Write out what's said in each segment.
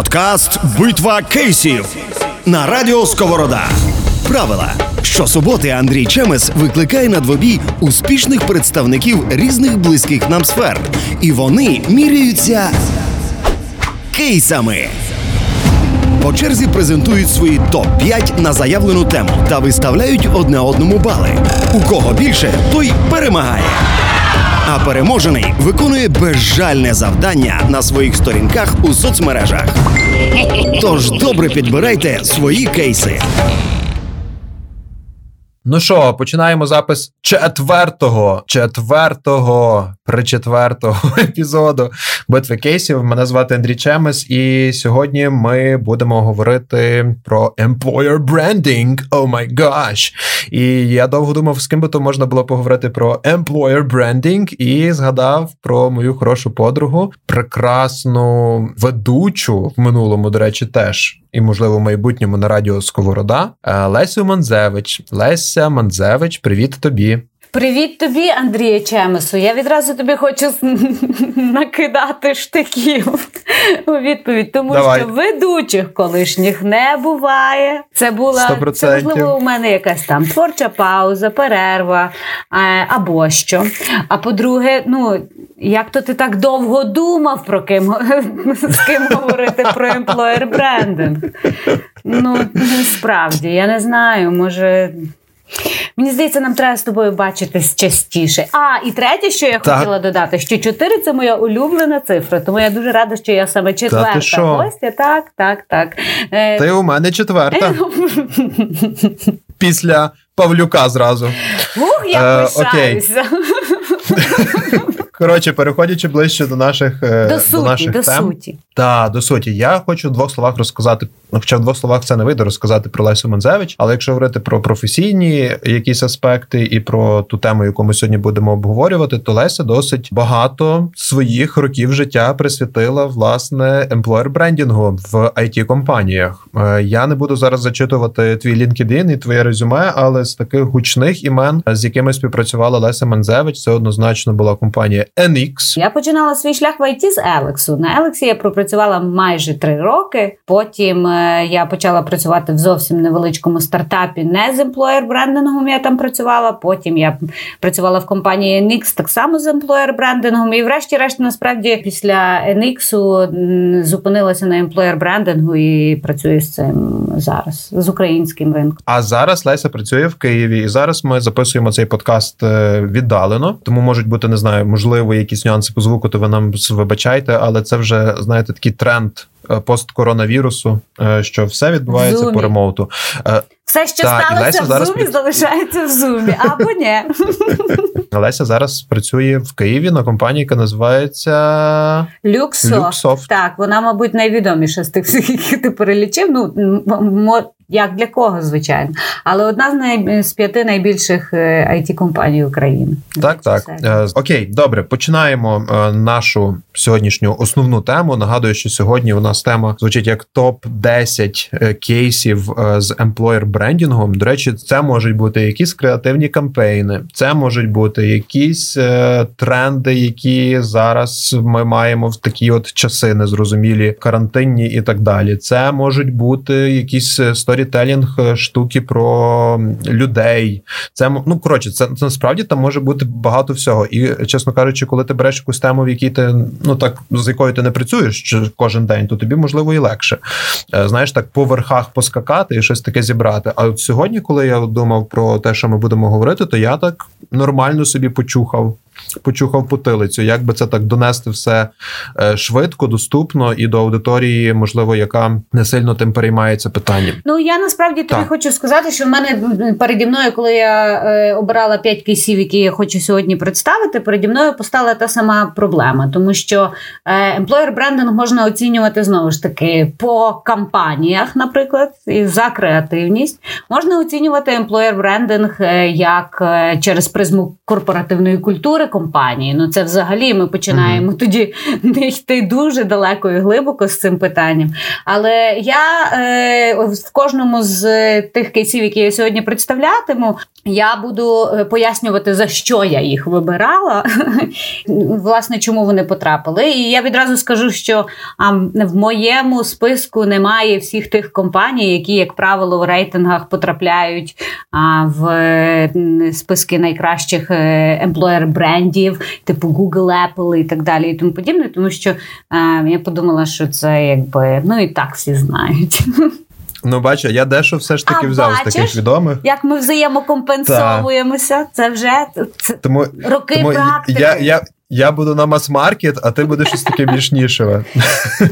Подкаст Битва кейсів на радіо Сковорода. Правила щосуботи Андрій Чемес викликає на двобій успішних представників різних близьких нам сфер, і вони міряються кейсами. По черзі презентують свої топ-5 на заявлену тему та виставляють одне одному бали. У кого більше, той перемагає. А переможений виконує безжальне завдання на своїх сторінках у соцмережах. Тож добре підбирайте свої кейси. Ну що, починаємо запис четвертого, четвертого, причетвертого епізоду битви кейсів. Мене звати Андрій Чемес, і сьогодні ми будемо говорити про employer branding. Oh my gosh! І я довго думав, з ким би то можна було поговорити про employer branding, і згадав про мою хорошу подругу, прекрасну ведучу в минулому, до речі, теж. І, можливо, в майбутньому на радіо Сковорода е, Лесю Мандзевич. Леся Мандзевич, привіт тобі. Привіт тобі, Андрію Чемесу. Я відразу тобі хочу накидати штиків у відповідь, тому Давай. що ведучих колишніх не буває. Це була 100%. це можливо у мене якась там творча пауза, перерва е, або що. А по-друге, ну. Як то ти так довго думав про ким з ким говорити про employer брендинг? Ну справді, я не знаю, може. Мені здається, нам треба з тобою бачитись частіше. А, і третє, що я Так. хотіла додати, що 4 – це моя улюблена цифра, тому я дуже рада, що я саме четверта що? гостя. Так, так, так. Е, Ти у мене четверта. Після Павлюка зразу. Ух, я пишаюся. окей. Коротше, переходячи ближче до наших, е, До до суті, наших до тем. суті. Так, до суті, я хочу в двох словах розказати. Ну, хоча в двох словах це не вийде розказати про Лесю Манзевич, але якщо говорити про професійні якісь аспекти і про ту тему, яку ми сьогодні будемо обговорювати, то Леся досить багато своїх років життя присвятила власне employer branding у в IT компаніях. Е, Я не буду зараз зачитувати твій LinkedIn і твоє резюме, але з таких гучних імен, з якими співпрацювала Леся Мандзевич, це однозначно була компанія NX. Я починала свій шлях в ІТ з ELEKS у. На ELEKS і я пропрацювала майже три роки. Потім е, я почала працювати в зовсім невеличкому стартапі, не з employer branding ом. Я там працювала. Потім я працювала в компанії NX так само з employer branding ом. І врешті-решт, насправді, після NX зупинилася на employer branding у і працюю з цим зараз з українським ринком. А зараз Леся працює в Києві, і зараз ми записуємо цей подкаст е, віддалено. Тому можуть бути не знаю, можливо, якісь нюанси по звуку, то ви нам вибачайте, але це вже знаєте такий тренд е, посткоронавірусу, е, що все відбувається по ремоуту. Е, Все, що Так, сталося Леся в зараз зумі, залишається в зумі, або ні. Леся зараз працює в Києві на компанії, яка називається Люксофт. Люксофт. Так, вона, мабуть, найвідоміша з тих, яких ти перелічив. Ну, як для кого, звичайно. Але одна з, най... з п'яти найбільших it компаній України. Так, так. Е, Окей, добре, починаємо е, нашу сьогоднішню основну тему. Нагадую, що сьогодні у нас тема звучить як топ 10 е, кейсів е, з емплоєр брендінгом. До речі, це можуть бути якісь креативні кампейни, це можуть бути якісь е, тренди, які зараз ми маємо в такі от часи незрозумілі, карантинні і так далі. Це можуть бути якісь е, сторітелінг е, штуки про людей. Це ну коротше, це, це насправді там може бути багато всього. І чесно кажучи, коли ти береш якусь тему, в якій ти ну так з якою ти не працюєш кожен день, то тобі можливо і легше. Е, Знаєш, так по верхах поскакати і щось таке зібрати. А от сьогодні, коли я думав про те, що ми будемо говорити, то я так нормально собі почухав. Почухав потилицю, як би це так донести все е, швидко, доступно і до аудиторії, можливо, яка не сильно тим переймається питанням. Ну я насправді тобі Так. хочу сказати, що в мене переді мною, коли я е, обирала п'ять кейсів, які я хочу сьогодні представити, переді мною постала та сама проблема, тому що е, employer брендинг можна оцінювати знову ж таки по кампаніях, наприклад, і за креативність. Можна оцінювати employer брендинг е, як е, через призму корпоративної культури компанії. Ну це взагалі ми починаємо mm-hmm. тоді не йти дуже далеко і глибоко з цим питанням. Але я е, в кожному з тих кейсів, які я сьогодні представлятиму, я буду е, пояснювати, за що я їх вибирала, власне, чому вони потрапили. І я відразу скажу, що а, в моєму списку немає всіх тих компаній, які, як правило, в рейтингах потрапляють а, в списки найкращих емплоєр брендів, типу Google, Apple і так далі, і тому подібне. Тому що е, я подумала, що це якби ну і так всі знають. Ну, бачу, я дещо все ж таки а взяв бачиш, з таких відомих. Як ми взаємокомпенсовуємося, це вже це тому, роки тому практики. Я, я, я буду на мас-маркет, а ти будеш щось таке більш нішеве.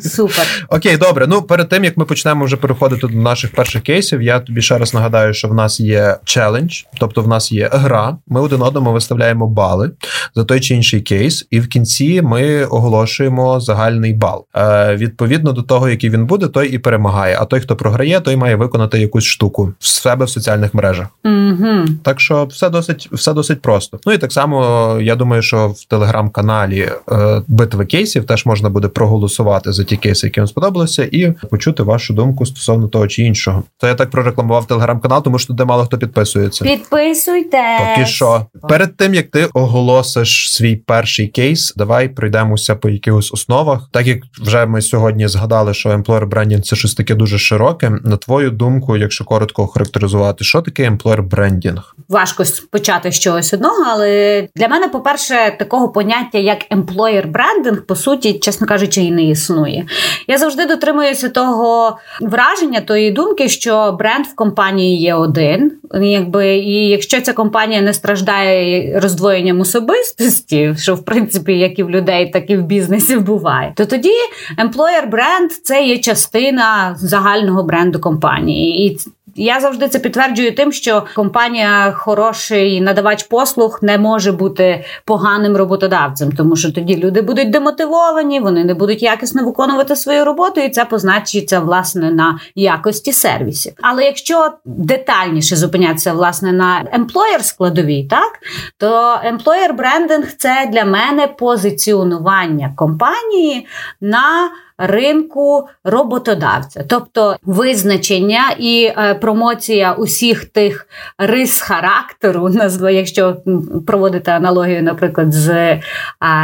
Супер. Окей, добре. Ну перед тим як ми почнемо вже переходити до наших перших кейсів, я тобі ще раз нагадаю, що в нас є челендж, тобто в нас є гра. Ми один одному виставляємо бали за той чи інший кейс, і в кінці ми оголошуємо загальний бал. Е, Відповідно до того, який він буде, той і перемагає. А той, хто програє, той має виконати якусь штуку в себе в соціальних мережах. Угу. Так що все досить, все досить просто. Ну і так само я думаю, що в телеграм телеграм-каналі е, битви кейсів теж можна буде проголосувати за ті кейси, які вам сподобалися, і почути вашу думку стосовно того чи іншого. То я так прорекламував телеграм-канал, тому що туди мало хто підписується. Підписуйте. Поки що перед тим як ти оголосиш свій перший кейс, давай пройдемося по якихось основах. Так як вже ми сьогодні згадали, що employer branding – це щось таке дуже широке. На твою думку, якщо коротко охарактеризувати, що таке employer branding? Важко почати з чогось одного, але для мене, по перше, такого поняття поняття як employer branding, по суті, чесно кажучи, і не існує. Я завжди дотримуюся того враження, тої думки, що бренд в компанії є один. Якби, І якщо ця компанія не страждає роздвоєнням особистості, що в принципі як і в людей, так і в бізнесі буває, то тоді employer бренд це є частина загального бренду компанії. І я завжди це підтверджую тим, що компанія хороший надавач послуг не може бути поганим роботодавцем, тому що тоді люди будуть демотивовані, вони не будуть якісно виконувати свою роботу, і це позначиться власне на якості сервісів. Але якщо детальніше зупинятися власне на employer складовій, так то employer брендинг це для мене позиціонування компанії на ринку роботодавця, тобто визначення і е, промоція усіх тих рис характеру, якщо проводити аналогію, наприклад, з е,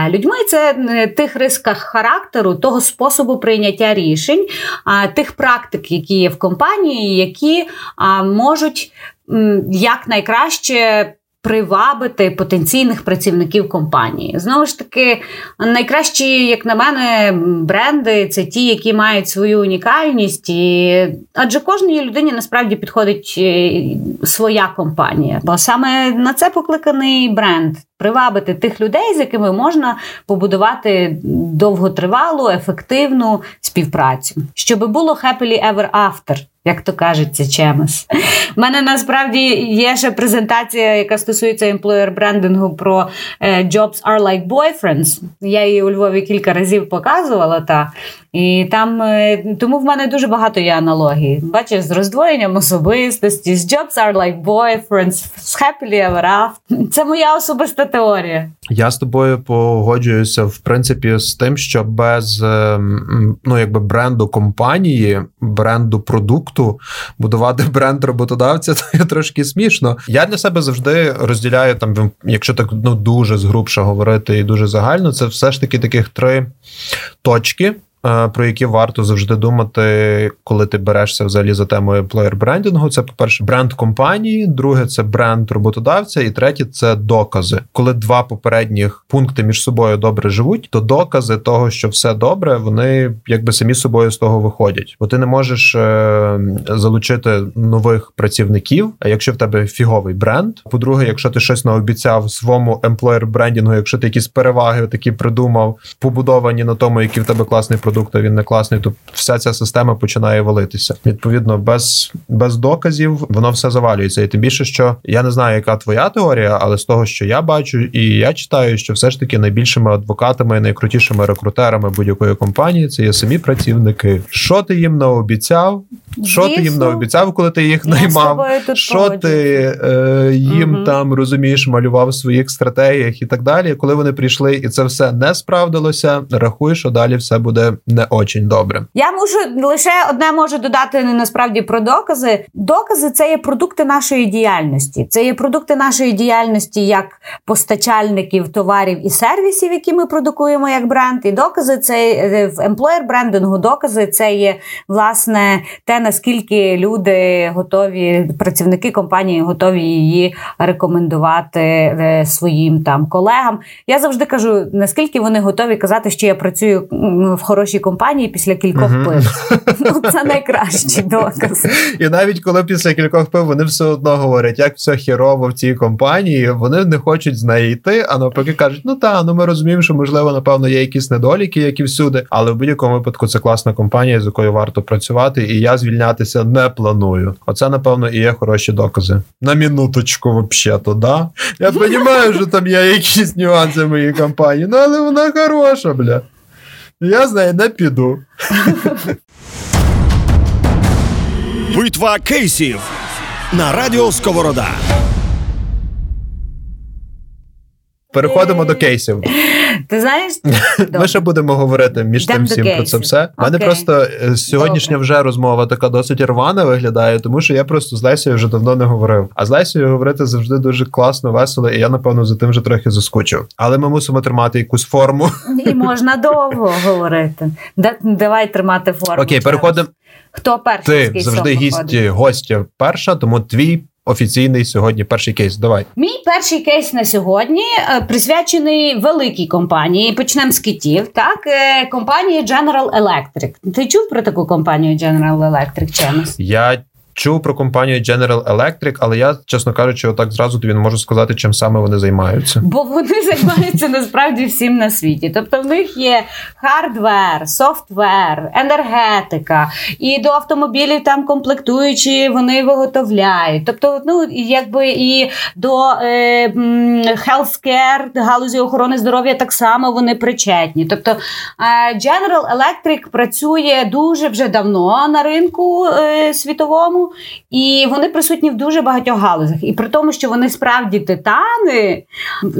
людьми, це тих рисках характеру, того способу прийняття рішень, тих практик, які є в компанії, які можуть якнайкраще привабити потенційних працівників компанії. Знову ж таки, найкращі, як на мене, бренди це ті, які мають свою унікальність, і адже кожній людині насправді підходить е, своя компанія, бо саме на це покликаний бренд. Привабити тих людей, з якими можна побудувати довготривалу, ефективну співпрацю, щоб було happily ever after як то кажеться, чимось. У мене насправді є ще презентація, яка стосується емплоєр брендингу про е, Jobs are like boyfriends. Я її у Львові кілька разів показувала. Та. І там е, тому в мене дуже багато є аналогій. Бачиш, з роздвоєнням особистості, з jobs are like boyfriends, з happily ever after. Це моя особиста теорія. Я з тобою погоджуюся в принципі з тим, що без ем, ну якби бренду компанії, бренду продукту, будувати бренд роботодавця, це трошки смішно. Я для себе завжди розділяю там, якщо так ну дуже згрубше говорити і дуже загально, це все ж таки таких три точки. Е, про які варто завжди думати, коли ти берешся взагалі за темою брендингу. Це, по-перше, бренд компанії, друге це бренд роботодавця, і третє це докази. Коли два попередніх пункти між собою добре живуть, то докази того, що все добре, вони якби самі собою з того виходять. Бо ти не можеш е- залучити нових працівників, а якщо в тебе фіговий бренд. По-друге, якщо ти щось наобіцяв своєму employer брендінгу, якщо ти якісь переваги такі придумав, побудовані на тому, який в тебе класний продукт продукт, а він не класний, то вся ця система починає валитися. Відповідно, без без доказів воно все завалюється. І тим більше, що я не знаю, яка твоя теорія, але з того, що я бачу, і я читаю, що все ж таки найбільшими адвокатами, найкрутішими рекрутерами будь-якої компанії це є самі працівники. Що ти їм наобіцяв, Що ти їм Звісно. не обіцяв, коли ти їх наймав? Що ти е, їм Мгм. там розумієш, малював в своїх стратегіях і так далі. Коли вони прийшли, і це все не справдилося, рахуй, що далі все буде не очень добре. Я можу лише одне можу додати насправді про докази. Докази це є продукти нашої діяльності. Це є продукти нашої діяльності як постачальників товарів і сервісів, які ми продукуємо як бренд. І докази це е, в емплоєр брендингу. Докази це є власне те, наскільки люди готові, працівники компанії готові її рекомендувати е, своїм там колегам. Я завжди кажу, наскільки вони готові казати, що я працюю в хорошій компанії після кількох пив. Ну, це найкращий доказ. І навіть коли після кількох пив вони все одно говорять, як все хірово в цій компанії, вони не хочуть з неї йти, а навпаки кажуть: ну та ну ми розуміємо, що можливо, напевно, є якісь недоліки, як і всюди, але в будь-якому випадку це класна компанія, з якою варто працювати, і я звільнятися не планую. Оце, напевно, і є хороші докази. На минуточку, взагалі-то, да? Я розумію, що там є якісь нюанси в моїй компанії, ну але вона хороша, бля. Я знаю, не піду. Битва кейсів на радіо Сковорода. Переходимо до кейсів. Ти знаєш? Ми ще будемо говорити між тим всім про це все. У мене просто е, сьогоднішня вже розмова така досить рвана виглядає, тому що я просто з Лесією вже давно не говорив. А з Лесією говорити завжди дуже класно, весело, і я напевно за тим вже трохи заскучив. Але ми мусимо тримати якусь форму. І можна довго говорити. Давай тримати форму. Окей, переходимо. Хто перший? Ти завжди гість гостя перша, тому твій офіційний сьогодні перший кейс. Давай. Мій перший кейс на сьогодні е, присвячений великій компанії. Почнемо з китів. Так, компанія компанії General Electric. Ти чув про таку компанію General Electric Чемес? Я чув про компанію General Electric, але я, чесно кажучи, отак зразу тобі не можу сказати, чим саме вони займаються. Бо вони займаються насправді всім на світі. Тобто в них є hardware, software, енергетика, і до автомобілів там комплектуючі вони виготовляють. Тобто, ну якби і до е, healthcare, галузі охорони здоров'я так само вони причетні. Тобто е, General Electric працює дуже вже давно на ринку е, світовому, і вони присутні в дуже багатьох галузях. І при тому, що вони справді титани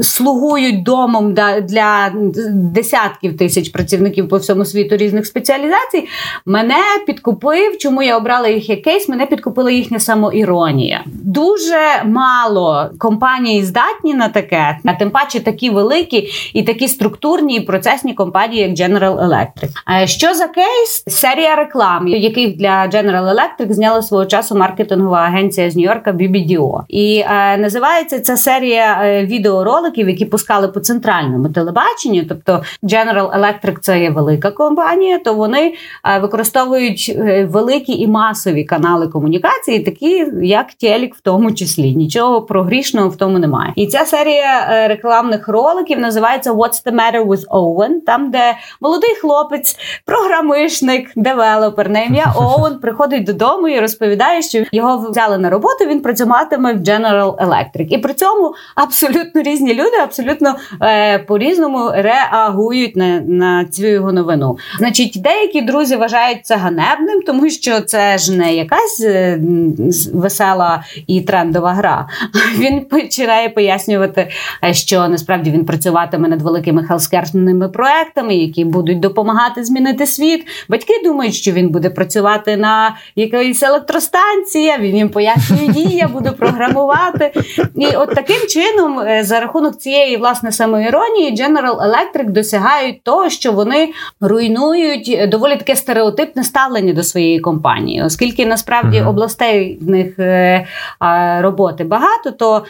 слугують домом для десятків тисяч працівників по всьому світу різних спеціалізацій. Мене підкупив, чому я обрала їх як кейс, мене підкупила їхня самоіронія. Дуже мало компаній здатні на таке, а тим паче такі великі і такі структурні і процесні компанії, як General Electric. Е, Що за кейс? Серія реклам, яких для General Electric зняла свого часу маркетингова агенція з Нью-Йорка BBDO. І е, називається ця серія е, відеороликів, які пускали по центральному телебаченню. Тобто General Electric це є велика компанія, то вони е, використовують е, великі і масові канали комунікації, такі як Телік, в тому числі. Нічого прогрішного в тому немає. І ця серія рекламних роликів називається What's the matter with Owen? Там, де молодий хлопець, програмишник, девелопер на ім'я Оуен приходить додому і розповідає, що його взяли на роботу. Він працюватиме в General Electric. І при цьому абсолютно різні люди, абсолютно е, по-різному реагують на, на цю його новину. Значить, деякі друзі вважають це ганебним, тому що це ж не якась е, весела і трендова гра. Він починає пояснювати, е, що насправді він працюватиме над великими хелскерними проектами, які будуть допомагати змінити світ. Батьки думають, що він буде працювати на якоїсь електростанції. А Він їм пояснює, ні, я буду програмувати. І от таким чином, е, за рахунок цієї власне самоіронії, General Electric досягають того, що вони руйнують е, доволі таке стереотипне ставлення до своєї компанії, оскільки насправді Мгм. областей в них е, роботи багато, то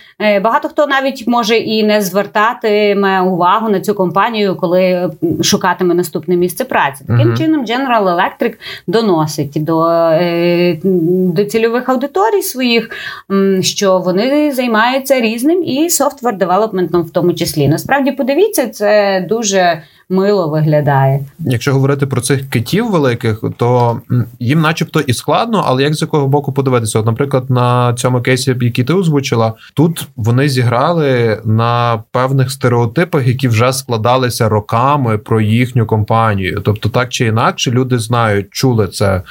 багато хто навіть може і не звертатиме увагу на цю компанію, коли шукатиме наступне місце праці. Таким Мгм. чином, General Electric доносить до, до цільових аудиторій своїх, що вони займаються різним і софтвер девелопментом в тому числі. Насправді, подивіться, це дуже мило виглядає. Якщо говорити про цих китів великих, то їм, начебто, і складно, але як з якого боку подивитися? От, наприклад, на цьому кейсі, який ти озвучила, тут вони зіграли на певних стереотипах, які вже складалися роками про їхню компанію. Тобто, так чи інакше, люди знають, чули це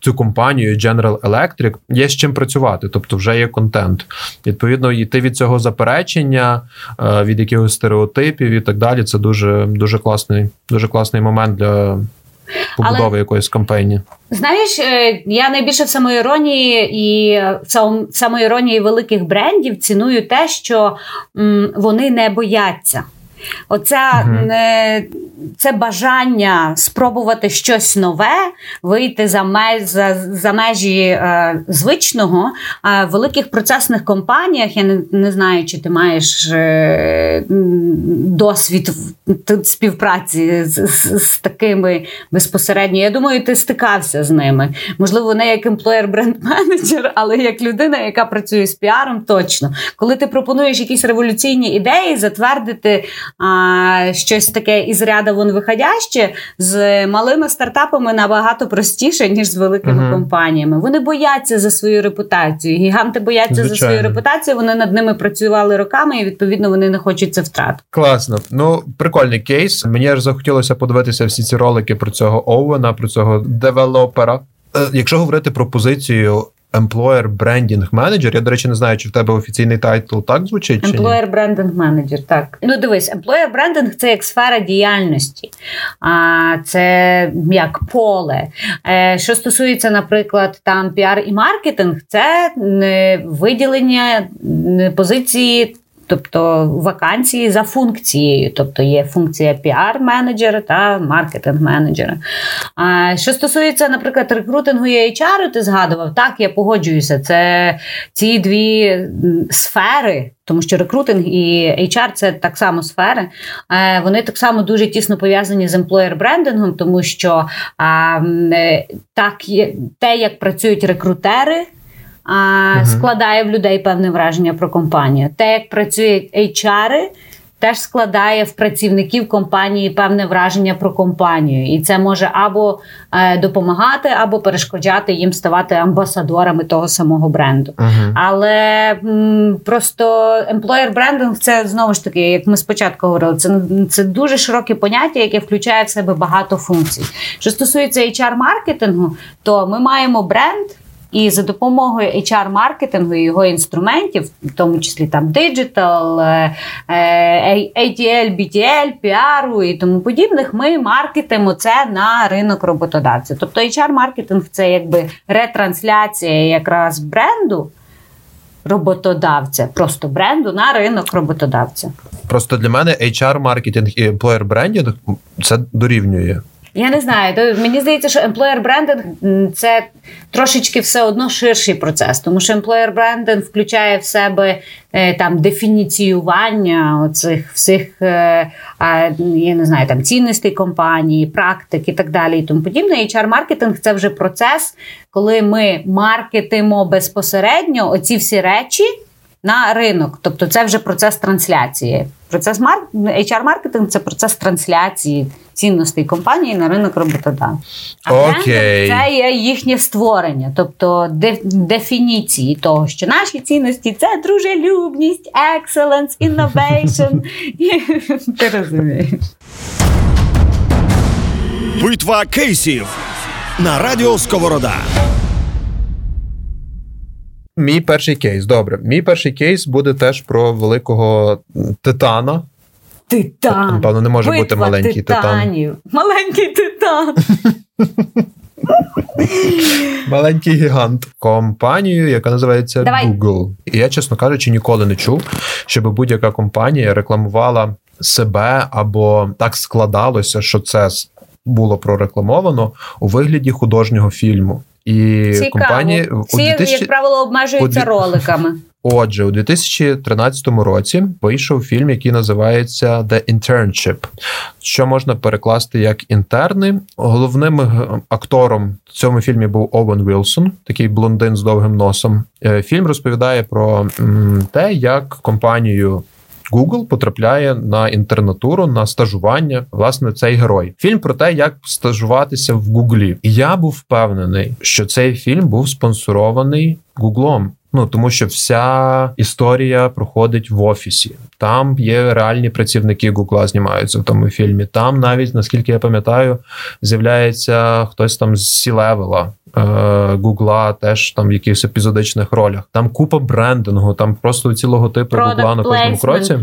цю компанію General Electric, Є з чим працювати, тобто вже є контент. Відповідно, йти від цього заперечення, е, від якихось стереотипів і так далі. Це дуже дуже класний, дуже класний момент для побудови Але... якоїсь кампанії. Знаєш, е, я найбільше в самоіронії і в самоіронії великих брендів ціную те, що вони не бояться. Оця угу. це бажання спробувати щось нове, вийти за меж, за, за межі е, звичного е, в великих процесних компаніях. Я не, не знаю, чи ти маєш е, досвід співпраці з, з, з такими безпосередньо. Я думаю, ти стикався з ними. Можливо, не як емплоєр бренд менеджер, але як людина, яка працює з піаром, точно. Коли ти пропонуєш якісь революційні ідеї, затвердити а, щось таке із ряда вон виходяще з малими стартапами набагато простіше, ніж з великими uh компаніями. Вони бояться за свою репутацію. Гіганти бояться Звичайно. за свою репутацію. Вони над ними працювали роками, і відповідно вони не хочуть це втрат. Класно. Ну прикольний кейс. Мені аж захотілося подивитися всі ці ролики про цього Оуена, про цього девелопера. Е, якщо говорити про позицію Employer Branding Manager. Я, до речі, не знаю, чи в тебе офіційний title так звучить. Employer Branding Manager, так. Ну, дивись, Employer Branding – це як сфера діяльності, а це як поле. Е, що стосується, наприклад, там піар і маркетинг, це виділення позиції тобто вакансії за функцією, тобто є функція піар-менеджера та маркетинг-менеджера. А Що стосується, наприклад, рекрутингу і HR, ти згадував, так, я погоджуюся, це ці дві сфери. Тому що рекрутинг і HR – це так само сфери. Вони так само дуже тісно пов'язані з емплоєр брендингом, тому що е, так те, як працюють рекрутери а, складає в людей певне враження про компанію. Те, як працюють HR, теж складає в працівників компанії певне враження про компанію, і це може або е, допомагати, або перешкоджати їм ставати амбасадорами того самого бренду. Uh-huh. Але м, просто employer branding це знову ж таки, як ми спочатку говорили, це це дуже широке поняття, яке включає в себе багато функцій. Що стосується HR-маркетингу, то ми маємо бренд. І за допомогою HR-маркетингу і його інструментів, в тому числі там е, ATL, BTL, піару і тому подібних, ми маркетимо це на ринок роботодавця. Тобто HR-маркетинг це якби ретрансляція якраз бренду. Роботодавця, просто бренду на ринок роботодавця. Просто для мене HR-маркетинг і employer брендінг це дорівнює. Я не знаю, то мені здається, що employer branding – це трошечки все одно ширший процес, тому що employer branding включає в себе е, там дефініціювання оцих всіх е, я не знаю, там цінностей компанії, практик і так далі. І тому подібне. HR-маркетинг – це вже процес, коли ми маркетимо безпосередньо оці всі речі на ринок. Тобто це вже процес трансляції. Процес марк... HR-маркетинг це процес трансляції цінностей компанії на ринок роботодавця. А okay. це є їхнє створення, тобто дефініції того, що наші цінності це дружелюбність, excellence, innovation. Ти розумієш. Битва кейсів на радіо Сковорода. Мій перший кейс. Добре. Мій перший кейс буде теж про великого титана. Титан. Напевно, не може Битва бути маленький титанів. титан. Маленький титан. Маленький гігант. Компанію, яка називається Давай. Google. І я, чесно кажучи, ніколи не чув, щоб будь-яка компанія рекламувала себе або так складалося, що це було прорекламовано у вигляді художнього фільму. І Цікаво. компанії Ці, 2000... як правило, обмежуються у... роликами. Отже, у 2013 році вийшов фільм, який називається The Internship, що можна перекласти як інтерни. Головним актором в цьому фільмі був Овен Вілсон, такий блондин з довгим носом. Е, фільм розповідає про те, як компанію Google потрапляє на інтернатуру на стажування. Власне, цей герой. Фільм про те, як стажуватися в Гуглі. І я був впевнений, що цей фільм був спонсорований Гуглом. Ну тому що вся історія проходить в офісі. Там є реальні працівники Гугла, знімаються в тому фільмі. Там навіть наскільки я пам'ятаю, з'являється хтось там з C-level а Гугла, теж там в якихось епізодичних ролях. Там купа брендингу, там просто ці логотипи Гугла на кожному кроці.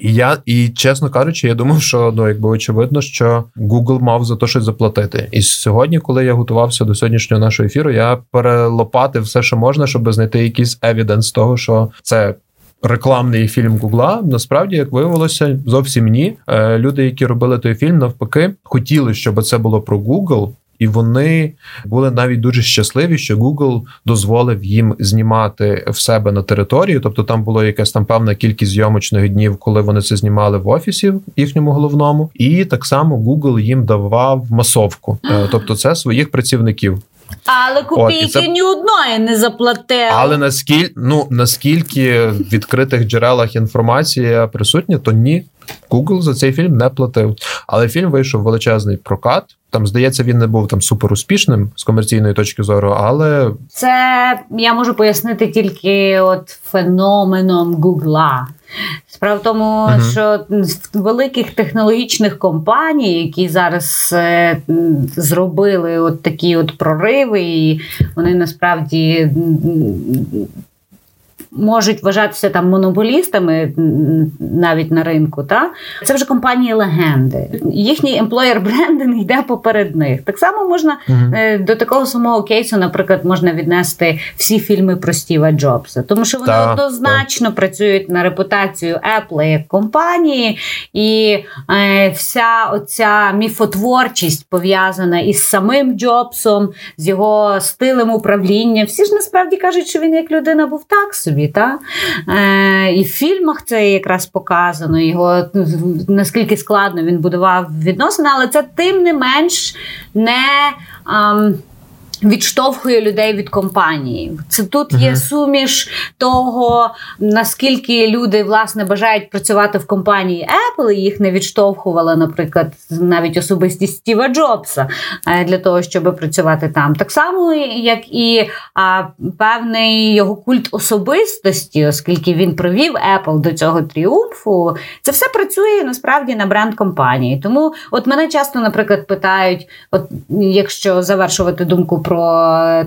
І я і чесно кажучи, я думав, що ну якби очевидно, що Google мав за то щось заплатити. І сьогодні, коли я готувався до сьогоднішнього нашого ефіру, я перелопатив все, що можна, щоб знайти якийсь evidence того, що це. Рекламний фільм Гугла насправді, як виявилося, зовсім ні. Е, люди, які робили той фільм, навпаки, хотіли, щоб це було про Google, і вони були навіть дуже щасливі, що Google дозволив їм знімати в себе на території. Тобто там було якась там певна кількість зйомочних днів, коли вони це знімали в офісі їхньому головному, і так само Google їм давав масовку, е, тобто це своїх працівників. Але копійки це... ні одної не заплатили. Але наскільки ну наскільки в відкритих джерелах інформація присутня, то ні, Google за цей фільм не платив. Але фільм вийшов величезний прокат. Там, здається, він не був там супер успішним з комерційної точки зору, але це я можу пояснити тільки от феноменом Гугла. Справа в тому, uh що з великих технологічних компаній, які зараз е, зробили от такі от прориви, і вони насправді можуть вважатися там монополістами навіть на ринку. Та це вже компанії легенди. Їхній емплоєр брендинг йде поперед них. Так само можна uh до такого самого кейсу, наприклад, можна віднести всі фільми про Стіва Джобса, тому що вони та, однозначно та. працюють на репутацію Apple як компанії, і е, вся оця міфотворчість пов'язана із самим Джобсом, з його стилем управління. Всі ж насправді кажуть, що він як людина був так собі. Та? Е, І в фільмах це якраз показано, його наскільки складно він будував відносини, але це тим не менш не. Ам, Відштовхує людей від компанії. Це тут uh-huh. є суміш того, наскільки люди власне бажають працювати в компанії Apple, і їх не відштовхувала, наприклад, навіть особистість Стіва Джобса е, для того, щоб працювати там. Так само, як і а, певний його культ особистості, оскільки він провів Apple до цього тріумфу, це все працює насправді на бренд компанії. Тому, от мене часто, наприклад, питають, от якщо завершувати думку про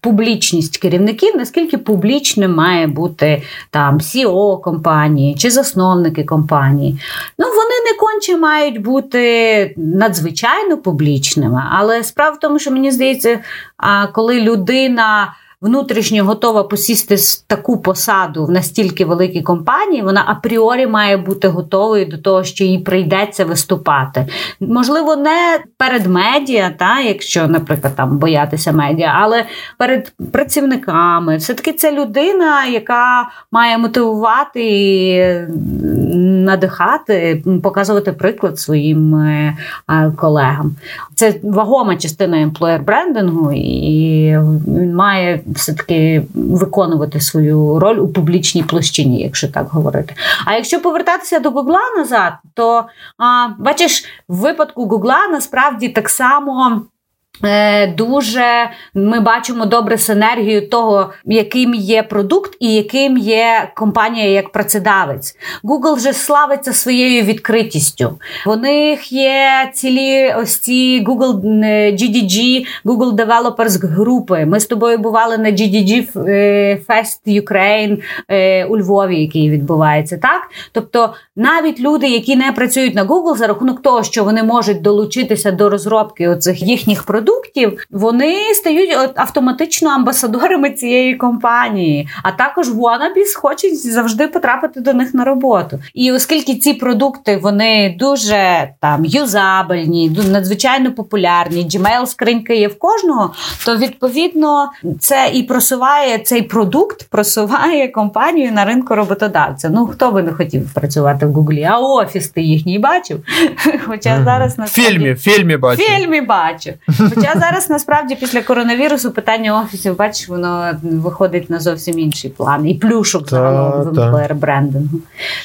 публічність керівників, наскільки публічним має бути там CEO компанії чи засновники компанії. Ну, вони не конче мають бути надзвичайно публічними, але справа в тому, що мені здається, коли людина внутрішньо готова посісти таку посаду в настільки великій компанії, вона апріорі має бути готовою до того, що їй прийдеться виступати. Можливо, не перед медіа, та якщо, наприклад, там боятися медіа, але перед працівниками. Все-таки це людина, яка має мотивувати і надихати, показувати приклад своїм е, колегам. Це вагома частина емплоєр брендингу, і він має все-таки виконувати свою роль у публічній площині, якщо так говорити. А якщо повертатися до Гугла назад, то а, бачиш, в випадку Гугла насправді так само. Е, дуже ми бачимо добре синергію того, яким є продукт і яким є компанія як працедавець. Google вже славиться своєю відкритістю. У них є цілі ось ці Google GDG, Google Developers групи. Ми з тобою бували на GDG е, Fest Ukraine е, у Львові, який відбувається. так? Тобто навіть люди, які не працюють на Google, за рахунок того, що вони можуть долучитися до розробки оцих їхніх продуктів продуктів, вони стають автоматично амбасадорами цієї компанії. А також Wannabes хочуть завжди потрапити до них на роботу. І оскільки ці продукти вони дуже там юзабельні, надзвичайно популярні, Gmail скринька є в кожного, то відповідно це і просуває цей продукт, просуває компанію на ринку роботодавця. Ну хто би не хотів працювати в Гуглі, а офіс ти їхній бачив. Хоча зараз на фільмі, фільмі бачу. Фільмі бачу. Хоча зараз насправді після коронавірусу питання офісів, бачиш, воно виходить на зовсім інший план. І плюшок загалом в.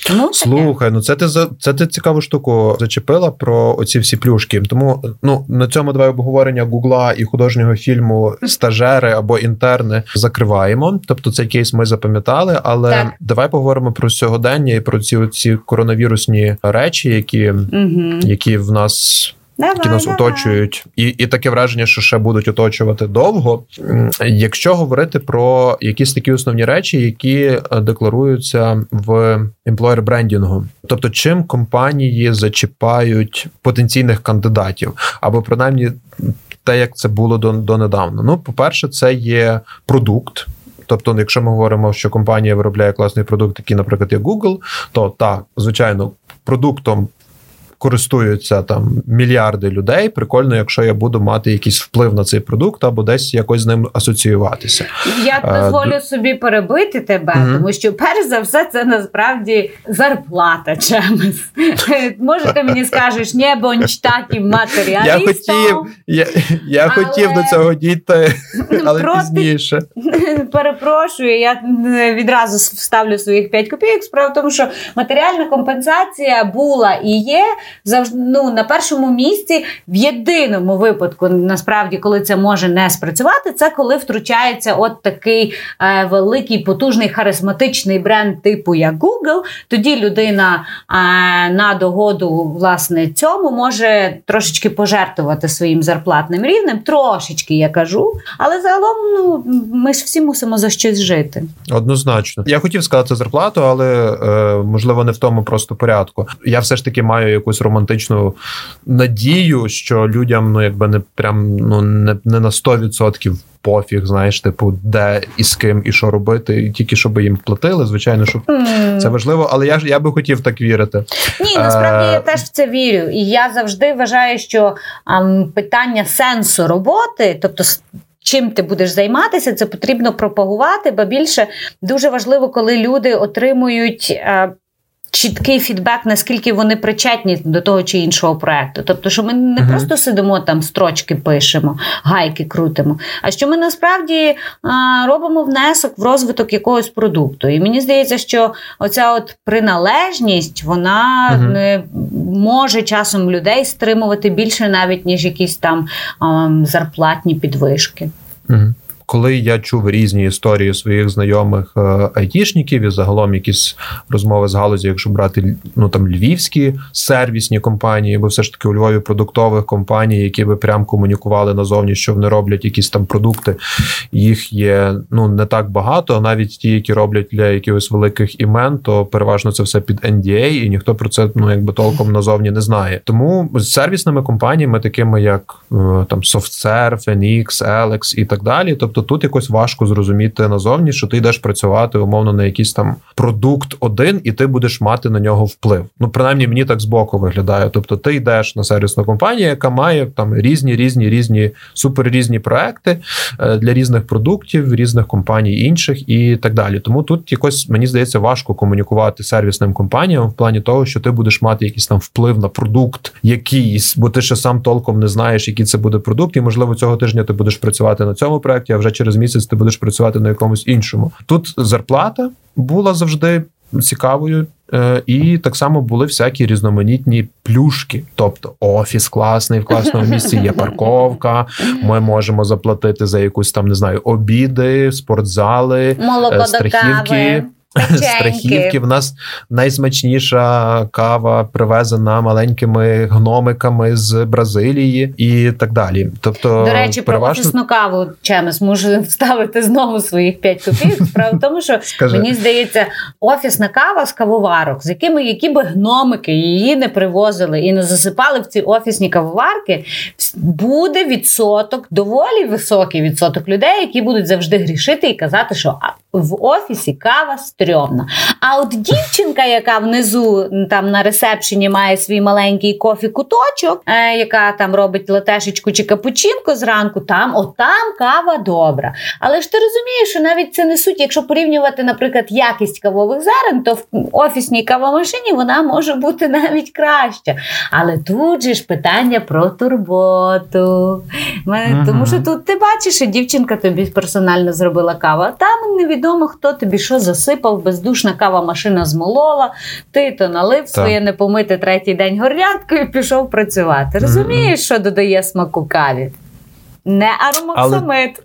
Тому. Слухай, ну це ти за це ти цікаву штуку зачепила про оці всі плюшки. Тому ну на цьому давай обговорення Гугла і художнього фільму стажери або інтерни закриваємо. Тобто цей кейс ми запам'ятали, але Так. давай поговоримо про сьогодення і про ці, ці коронавірусні речі, які, Угу. які в нас Давай, які нас давай. оточують, і, і таке враження, що ще будуть оточувати довго. Якщо говорити про якісь такі основні речі, які е, декларуються в емплоєр брендінгу, тобто чим компанії зачіпають потенційних кандидатів, або принаймні те, як це було до, донедавна. Ну, по-перше, це є продукт. Тобто, якщо ми говоримо, що компанія виробляє класний продукт, який, наприклад, є Google, то так, звичайно, продуктом користуються там мільярди людей. Прикольно, якщо я буду мати якийсь вплив на цей продукт або десь якось з ним асоціюватися. Я Е, дозволю собі перебити тебе, Мгм. тому що перш за все це насправді зарплата чимось. Може, ти мені скажеш, не бонч такі Я хотів, я, я Але- хотів до цього дійти, але Проти- пізніше. Перепрошую, я е, відразу вставлю своїх 5 копійок. Справа в тому, що матеріальна компенсація була і є завжди ну, на першому місці в єдиному випадку, насправді, коли це може не спрацювати, це коли втручається от такий е, великий, потужний, харизматичний бренд, типу як Google. Тоді людина е, на догоду власне цьому може трошечки пожертвувати своїм зарплатним рівнем. Трошечки я кажу, але загалом ну ми ж всі мусимо за щось жити. Однозначно. Я хотів сказати зарплату, але е, можливо не в тому просто порядку. Я все ж таки маю якусь романтичну надію, що людям ну якби не прям ну не, не на 100% пофіг, знаєш, типу, де і з ким і що робити, і тільки щоб їм платили. Звичайно, що це важливо, але я ж я би хотів так вірити. Ні, насправді я Е, теж в це вірю. І я завжди вважаю, що ам, питання сенсу роботи, тобто. Чим ти будеш займатися, це потрібно пропагувати, бо більше дуже важливо, коли люди отримують е, чіткий фідбек, наскільки вони причетні до того чи іншого проекту. Тобто, що ми не Мгм. просто сидимо там, строчки пишемо, гайки крутимо, а що ми насправді е, робимо внесок в розвиток якогось продукту. І мені здається, що оця от приналежність, вона Мгм. не може часом людей стримувати більше, навіть ніж якісь там ем, зарплатні підвишки. Мгм. Коли я чув різні історії своїх знайомих е, айтішників і загалом якісь розмови з галузі, якщо брати ну там львівські сервісні компанії, бо все ж таки у Львові продуктових компаній, які би прям комунікували назовні, що вони роблять якісь там продукти, їх є ну не так багато. Навіть ті, які роблять для якихось великих імен, то переважно це все під NDA, і ніхто про це ну якби толком назовні не знає. Тому з сервісними компаніями, такими як е, там SoftServe, Phoenix, Alex і так далі. Тобто тут якось важко зрозуміти назовні, що ти йдеш працювати умовно на якийсь там продукт один, і ти будеш мати на нього вплив. Ну принаймні мені так збоку виглядає. Тобто, ти йдеш на сервісну компанію, яка має там різні, різні, різні супер різні проекти е, для різних продуктів, різних компаній інших і так далі. Тому тут якось мені здається важко комунікувати сервісним компаніям в плані того, що ти будеш мати якийсь там вплив на продукт якийсь, бо ти ще сам толком не знаєш, який це буде продукт, і можливо цього тижня ти будеш працювати на цьому проекті, а вже через місяць ти будеш працювати на якомусь іншому. Тут зарплата була завжди цікавою. е, І так само були всякі різноманітні плюшки, тобто офіс класний в класному місці, є парковка. Ми можемо заплатити за якусь там не знаю обіди, спортзали, Молоко страхівки. до кави. Страхівки в нас найсмачніша кава привезена маленькими гномиками з Бразилії і так далі. Тобто, До речі, про офісну каву Чемес можу вставити знову своїх 5 копійок. Справа в тому, що Скажи. мені здається, офісна кава з кавоварок, з якими які би гномики її не привозили і не засипали в ці офісні кавоварки, буде відсоток, доволі високий відсоток людей, які будуть завжди грішити і казати, що а в офісі кава стрьомна. А от дівчинка, яка внизу там на ресепшені має свій маленький кофі-куточок, е, яка там робить латешечку чи капучинко зранку, там от там кава добра. Але ж ти розумієш, що навіть це не суть, якщо порівнювати, наприклад, якість кавових зерен, то в офісній кавомашині вона може бути навіть краща. Але тут же ж питання про турботу. Мене- Мгм. Тому що тут ти бачиш, що дівчинка тобі персонально зробила каву, а там невідомо, хто тобі що засипав, бездушна кава машина змолола, ти то налив своє непомите третій день горнятку і пішов працювати. Розумієш, що додає смаку каві? Не аромоксамид.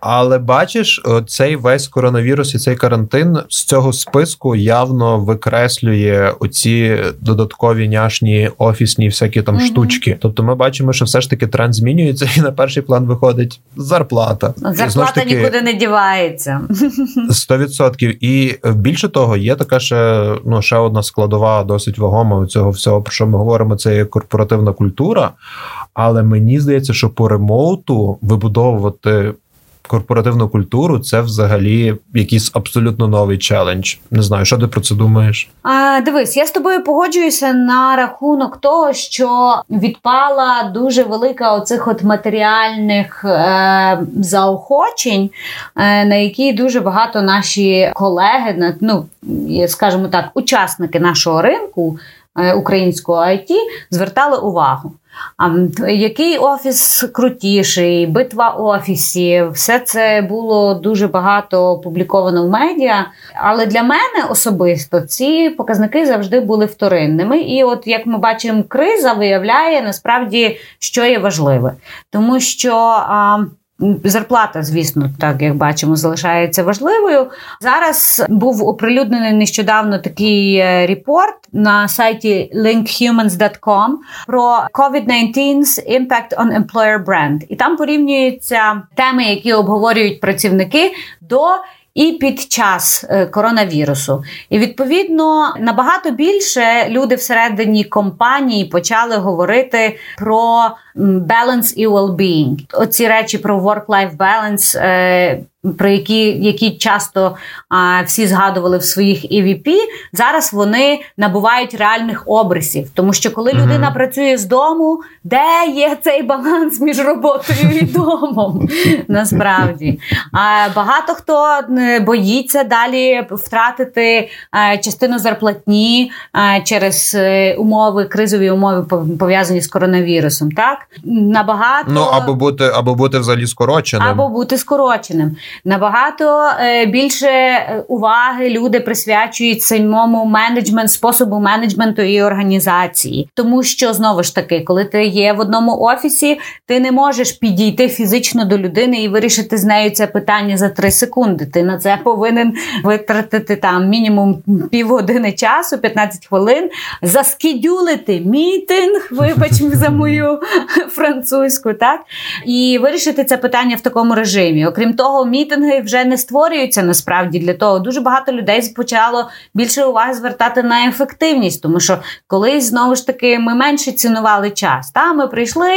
Але бачиш, цей весь коронавірус і цей карантин з цього списку явно викреслює оці додаткові няшні офісні всякі там Мгм. штучки. Тобто, ми бачимо, що все ж таки тренд змінюється, і на перший план виходить зарплата. Ж Зарплата таки, нікуди не дівається. 100%. І е, більше того, є така ще ну ще одна складова, досить вагома цього всього, про що ми говоримо. Це є корпоративна культура. Але мені здається, що по ремоуту вибудовувати корпоративну культуру це взагалі якийсь абсолютно новий челендж. Не знаю, що ти про це думаєш? А, дивись, я з тобою погоджуюся на рахунок того, що відпала дуже велика оцих от матеріальних е, заохочень, е, на які дуже багато наші колеги, ну скажімо так, учасники нашого ринку українського IT звертали увагу. А який офіс крутіший, битва офісів, все це було дуже багато опубліковано в медіа. Але для мене особисто ці показники завжди були вторинними. І от як ми бачимо, криза виявляє насправді, що є важливе, тому що. А, Зарплата, звісно, так як бачимо, залишається важливою. Зараз був оприлюднений нещодавно такий е, репорт на сайті linkhumans.com про COVID-19's impact on employer brand. І там порівнюються теми, які обговорюють працівники до і під час е, коронавірусу. І відповідно набагато більше люди всередині компанії почали говорити про balance і well-being. Оці речі про work-life balance, е, про які, які часто а, всі згадували в своїх EVP, зараз вони набувають реальних обрисів. Тому що коли Мгм. людина працює з дому, де є цей баланс між роботою і домом? Насправді. А багато хто е, боїться далі втратити е, частину зарплатні е, через умови, кризові умови пов- пов'язані з коронавірусом. Так набагато Ну або бути, або бути взагалі скороченим. або бути скороченим. Набагато е, більше е, уваги люди присвячують самому менеджмент, способу менеджменту і організації. Тому що знову ж таки, коли ти є в одному офісі, ти не можеш підійти фізично до людини і вирішити з нею це питання за три секунди. Ти на це повинен витратити там мінімум півгодини часу, 15 хвилин, заскідюлити мітинг, вибач за мою французьку, так і вирішити це питання в такому режимі. Окрім того, мітинги вже не створюються насправді для того. Дуже багато людей почало більше уваги звертати на ефективність, тому що колись знову ж таки ми менше цінували час. Та ми прийшли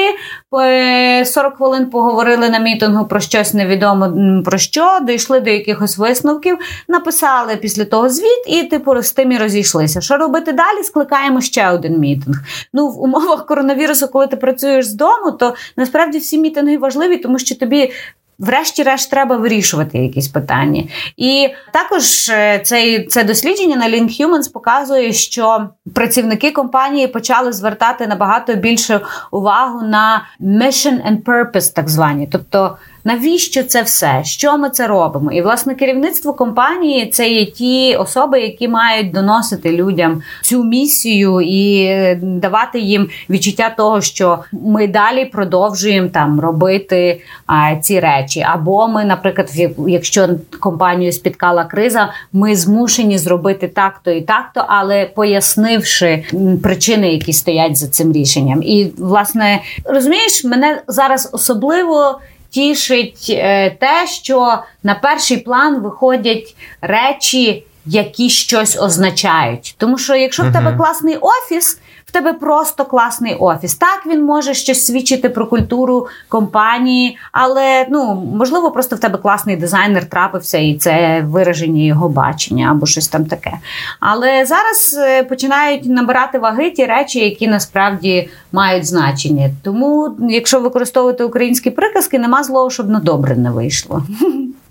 е, 40 хвилин, поговорили на мітингу про щось невідомо про що, дійшли до якихось висновків, написали після того звіт, і типу з тим і розійшлися. Що робити далі? Скликаємо ще один мітинг. Ну в умовах коронавірусу, коли ти працюєш з дому, то насправді всі мітинги важливі, тому що тобі. Врешті-решт треба вирішувати якісь питання. І також е, цей, це дослідження на Link Humans показує, що працівники компанії почали звертати набагато більше увагу на mission and purpose, так звані. Тобто, навіщо це все? Що ми це робимо? І власне керівництво компанії це є ті особи, які мають доносити людям цю місію і е, давати їм відчуття того, що ми далі продовжуємо там робити а, ці речі. Або ми, наприклад, якщо компанію спіткала криза, ми змушені зробити так-то і так-то, але пояснивши причини, які стоять за цим рішенням. І власне розумієш, мене зараз особливо. Тішить е, те, що на перший план виходять речі, які щось означають. Тому що якщо в тебе класний офіс, в тебе просто класний офіс. Так він може щось свідчити про культуру компанії, але ну можливо, просто в тебе класний дизайнер трапився, і це вираження його бачення або щось там таке. Але зараз е, починають набирати ваги ті речі, які насправді мають значення. Тому, якщо використовувати українські приказки, нема злого, щоб на добре не вийшло.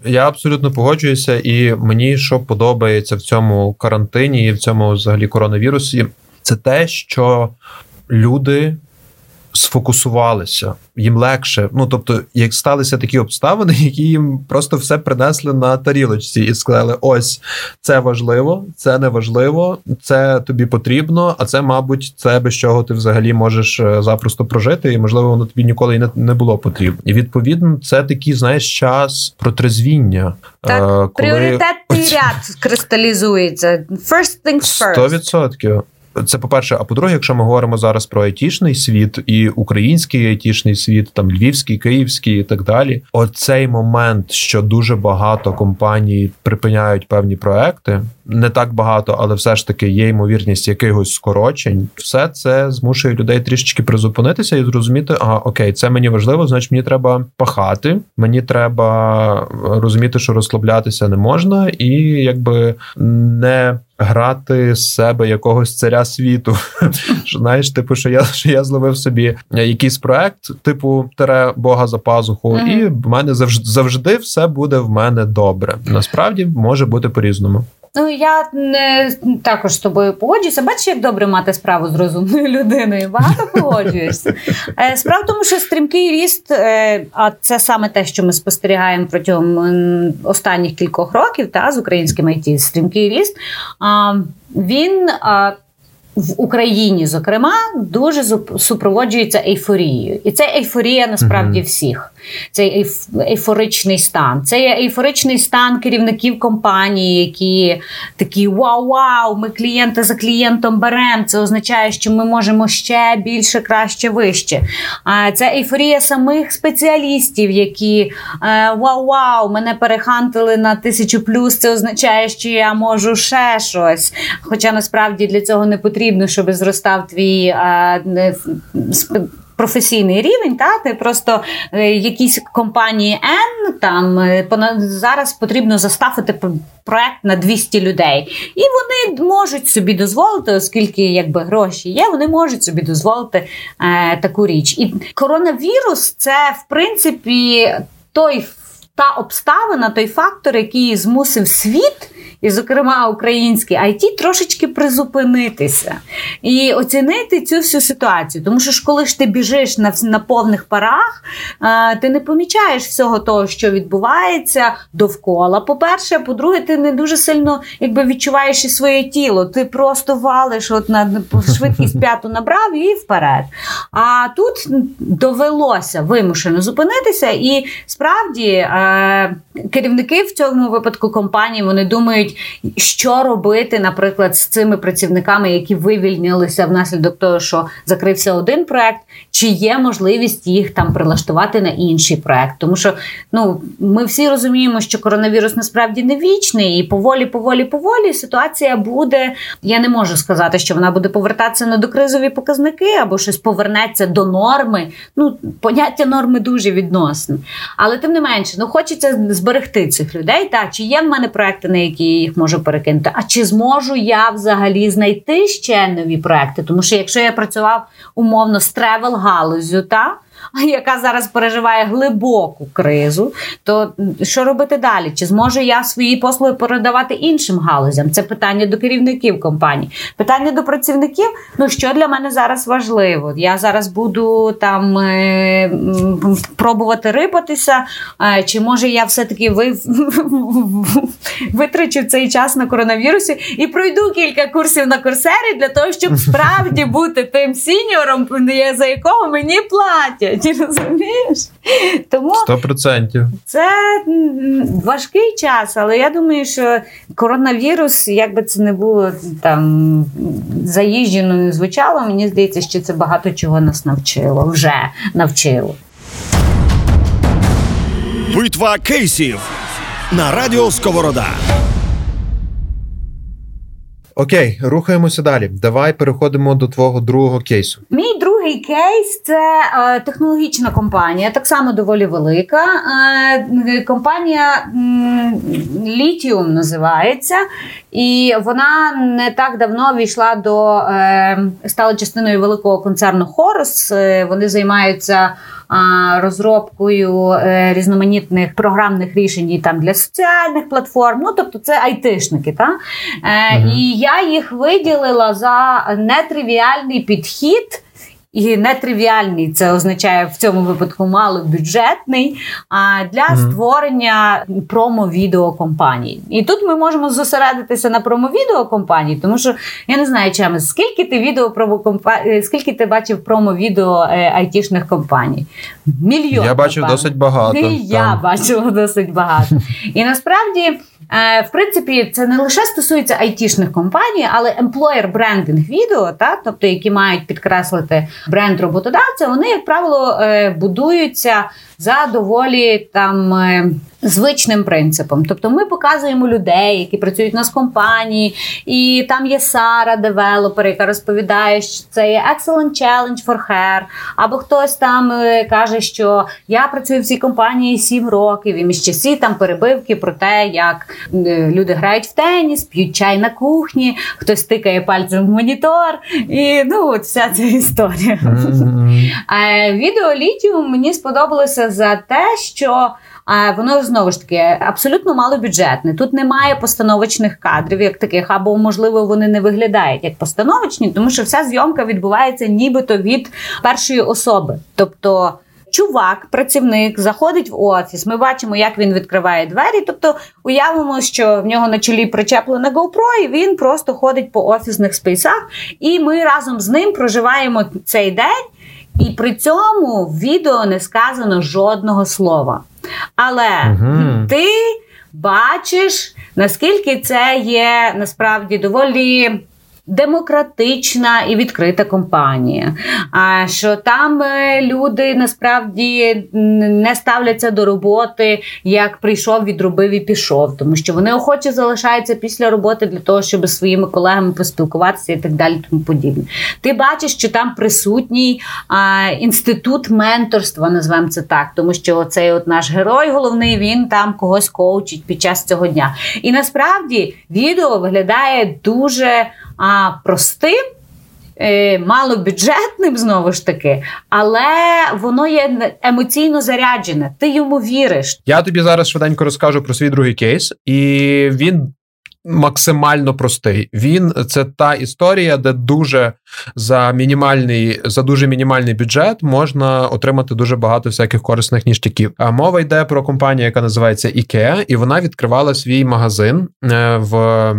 Я абсолютно погоджуюся, і мені що подобається в цьому карантині і в цьому взагалі коронавірусі, це те, що люди сфокусувалися, їм легше. Ну тобто, як сталися такі обставини, які їм просто все принесли на тарілочці і сказали: ось це важливо, це не важливо, це тобі потрібно, а це, мабуть, це без чого ти взагалі можеш е, запросто прожити, і можливо, воно тобі ніколи і не, не було потрібно. І відповідно, це такий, знаєш, час протрезвіння. Так, е, коли... пріоритетний ряд кристалізується. First things first. 100%. Це по-перше, а по-друге, якщо ми говоримо зараз про айтішний світ і український айтішний світ, там львівський, київський і так далі. Оцей момент, що дуже багато компаній припиняють певні проекти, не так багато, але все ж таки є ймовірність якихось скорочень. Все це змушує людей трішечки призупинитися і зрозуміти, а окей, це мені важливо, значить мені треба пахати, мені треба розуміти, що розслаблятися не можна, і якби не. Грати з себе якогось царя світу. Знаєш, типу, що я що я зловив собі якийсь проект, типу тере Бога за пазуху, mm-hmm. і в мене завжди завжди все буде в мене добре. Насправді може бути по-різному. Ну я не також з тобою погоджуюся. Бачиш, як добре мати справу з розумною людиною. Багато погоджуєшся. Справа в тому, що стрімкий ріст, а це саме те, що ми спостерігаємо протягом останніх кількох років, та з українським IT, стрімкий ріст. Він в Україні, зокрема, дуже супроводжується ейфорією. І це ейфорія насправді всіх. Це ейф, ейфоричний стан. Це є ейфоричний стан керівників компанії, які такі вау-вау, ми клієнта за клієнтом беремо. Це означає, що ми можемо ще більше, краще, вище. А це ейфорія самих спеціалістів, які вау-вау, мене перехантили на тисячу плюс. Це означає, що я можу ще щось. Хоча насправді для цього не потрібно потрібно, щоб зростав твій а, професійний рівень. Та ти просто е, якісь компанії N там е, зараз потрібно заставити проект на 200 людей, і вони можуть собі дозволити, оскільки якби гроші є, вони можуть собі дозволити е, таку річ. І коронавірус це в принципі той та обставина, той фактор, який змусив світ і, зокрема, український IT, трошечки призупинитися і оцінити цю всю ситуацію. Тому що ж, коли ж ти біжиш на на повних парах, ти не помічаєш всього того, що відбувається довкола. По-перше, по-друге, ти не дуже сильно якби відчуваєш і своє тіло. Ти просто валиш от на швидкість п'яту набрав і вперед. А тут довелося вимушено зупинитися, і справді е, керівники в цьому випадку компанії вони думають думають, що робити, наприклад, з цими працівниками, які вивільнилися внаслідок того, що закрився один проект, чи є можливість їх там прилаштувати на інший проект. Тому що ну ми всі розуміємо, що коронавірус насправді не вічний, і поволі, поволі, поволі ситуація буде. Я не можу сказати, що вона буде повертатися на докризові показники або щось повернеться до норми. Ну, поняття норми дуже відносне. Але тим не менше, ну хочеться зберегти цих людей. Та чи є в мене проекти, на які їх можу перекинути. А чи зможу я взагалі знайти ще нові проекти? Тому що якщо я працював умовно з travel галузю, та яка зараз переживає глибоку кризу, то що робити далі? Чи зможу я свої послуги передавати іншим галузям? Це питання до керівників компанії. Питання до працівників. Ну що для мене зараз важливо? Я зараз буду там е, пробувати рипатися, е, чи може я все-таки ви, витрачу цей час на коронавірусі і пройду кілька курсів на курсері для того, щоб справді бути тим сіньором, за якого мені платять ти розумієш? Тому 100%. це важкий час, але я думаю, що коронавірус, як би це не було там заїжджено, не звучало, мені здається, що це багато чого нас навчило, вже навчило. Битва кейсів на радіо Сковорода. Окей, рухаємося далі. Давай переходимо до твого другого кейсу. Мій другий кейс це е, технологічна компанія, так само доволі велика. Е, компанія м, Lithium називається, і вона не так давно війшла до е, стала частиною великого концерну Хорус. Е, вони займаються. Розробкою е, різноманітних програмних рішень і там для соціальних платформ, ну тобто це айтишники, та? Е, Мгм. і я їх виділила за нетривіальний підхід. І нетривіальний це означає в цьому випадку малобюджетний а для Мгм. створення промо-відео компаній. І тут ми можемо зосередитися на промо-відео компаній, тому що я не знаю, чим скільки ти відео промо скільки ти бачив промо-відео е, айтішних компаній? Мільйон. Я бачив напевно. досить багато. І я бачила досить багато. І насправді, е, в принципі, це не лише стосується айтішних компаній, але employer брендинг відео, та, тобто які мають підкреслити бренд роботодавця, вони, як правило, е, будуються за доволі там. е, Звичним принципом, тобто ми показуємо людей, які працюють у нас в компанії, і там є Сара, девелопер, яка розповідає, що це є excellent challenge for her, або хтось там е, каже, що я працюю в цій компанії 7 років, і між часі там перебивки про те, як е, люди грають в теніс, п'ють чай на кухні, хтось тикає пальцем в монітор, і ну от вся ця історія. Е, Відео Літіум мені сподобалося за те, що е, воно знову ж таки абсолютно малобюджетне. Тут немає постановочних кадрів, як таких, або можливо вони не виглядають як постановочні, тому що вся зйомка відбувається нібито від першої особи. Тобто. Чувак, працівник, заходить в офіс. Ми бачимо, як він відкриває двері. Тобто, уявимо, що в нього на чолі причеплена GoPro, і він просто ходить по офісних спейсах. І ми разом з ним проживаємо цей день. І при цьому в відео не сказано жодного слова. Але Мгм. ти бачиш, наскільки це є насправді доволі. Демократична і відкрита компанія. А що там е, люди насправді не ставляться до роботи, як прийшов, відробив і пішов, тому що вони охоче залишаються після роботи для того, щоб своїми колегами поспілкуватися і так далі. Тому подібне. Ти бачиш, що там присутній а, інститут менторства, назвемо це так, тому що цей от наш герой головний він там когось коучить під час цього дня. І насправді відео виглядає дуже а, простим. е, Малобюджетним знову ж таки, але воно є емоційно заряджене. Ти йому віриш. Я тобі зараз швиденько розкажу про свій другий кейс, і він максимально простий. Він це та історія, де дуже за мінімальний за дуже мінімальний бюджет можна отримати дуже багато всяких корисних ніштяків. А мова йде про компанію, яка називається IKEA, і вона відкривала свій магазин е, в.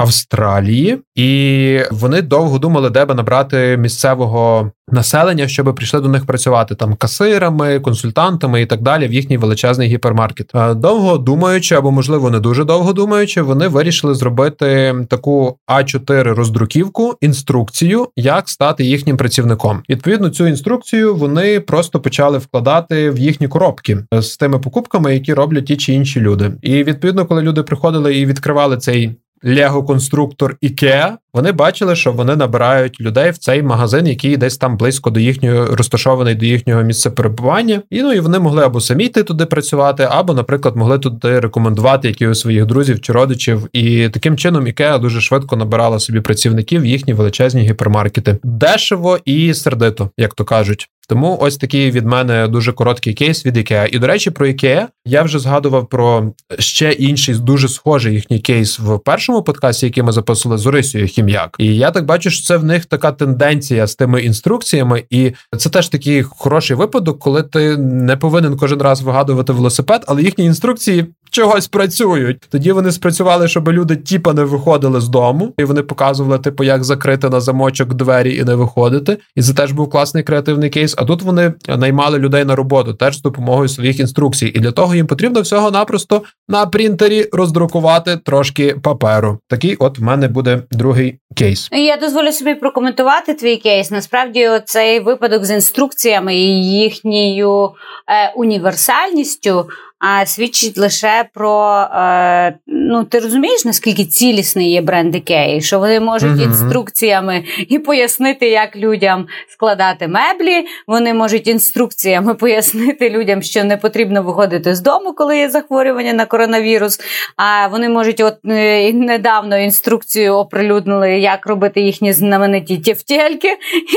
Австралії, і вони довго думали, де би набрати місцевого населення, щоб прийшли до них працювати там касирами, консультантами і так далі в їхній величезний гіпермаркет. Е, Довго думаючи, або можливо не дуже довго думаючи, вони вирішили зробити таку А4 роздруківку, інструкцію, як стати їхнім працівником. Відповідно, цю інструкцію вони просто почали вкладати в їхні коробки з тими покупками, які роблять ті чи інші люди. І відповідно, коли люди приходили і відкривали цей Лего-конструктор IKEA, вони бачили, що вони набирають людей в цей магазин, який десь там близько до їхнього розташований до їхнього місця перебування. І ну і вони могли або самі йти туди працювати, або, наприклад, могли туди рекомендувати якихось своїх друзів чи родичів. І таким чином IKEA дуже швидко набирала собі працівників в їхні величезні гіпермаркети. Дешево і сердито, як то кажуть. Тому ось такий від мене дуже короткий кейс від IKEA. І до речі, про IKEA я вже згадував про ще інший дуже схожий їхній кейс в першому подкасті, який ми записували з Орисією Хім'як. І я так бачу, що це в них така тенденція з тими інструкціями, і це теж такий хороший випадок, коли ти не повинен кожен раз вигадувати велосипед, але їхні інструкції. Чогось працюють. Тоді вони спрацювали, щоб люди тіпа не виходили з дому, і вони показували, типу, як закрити на замочок двері і не виходити. І це теж був класний креативний кейс. А тут вони наймали людей на роботу теж з допомогою своїх інструкцій. І для того їм потрібно всього-напросто на принтері роздрукувати трошки паперу. Такий, от в мене буде другий кейс. Я дозволю собі прокоментувати твій кейс. Насправді, цей випадок з інструкціями і їхньою е, універсальністю. А свідчить лише про е, ну ти розумієш, наскільки цілісний є бренд Ікеї, що вони можуть Мгм. інструкціями і пояснити, як людям складати меблі. Вони можуть інструкціями пояснити людям, що не потрібно виходити з дому, коли є захворювання на коронавірус. А вони можуть, от е, недавно інструкцію оприлюднили, як робити їхні знамениті тівтєльки,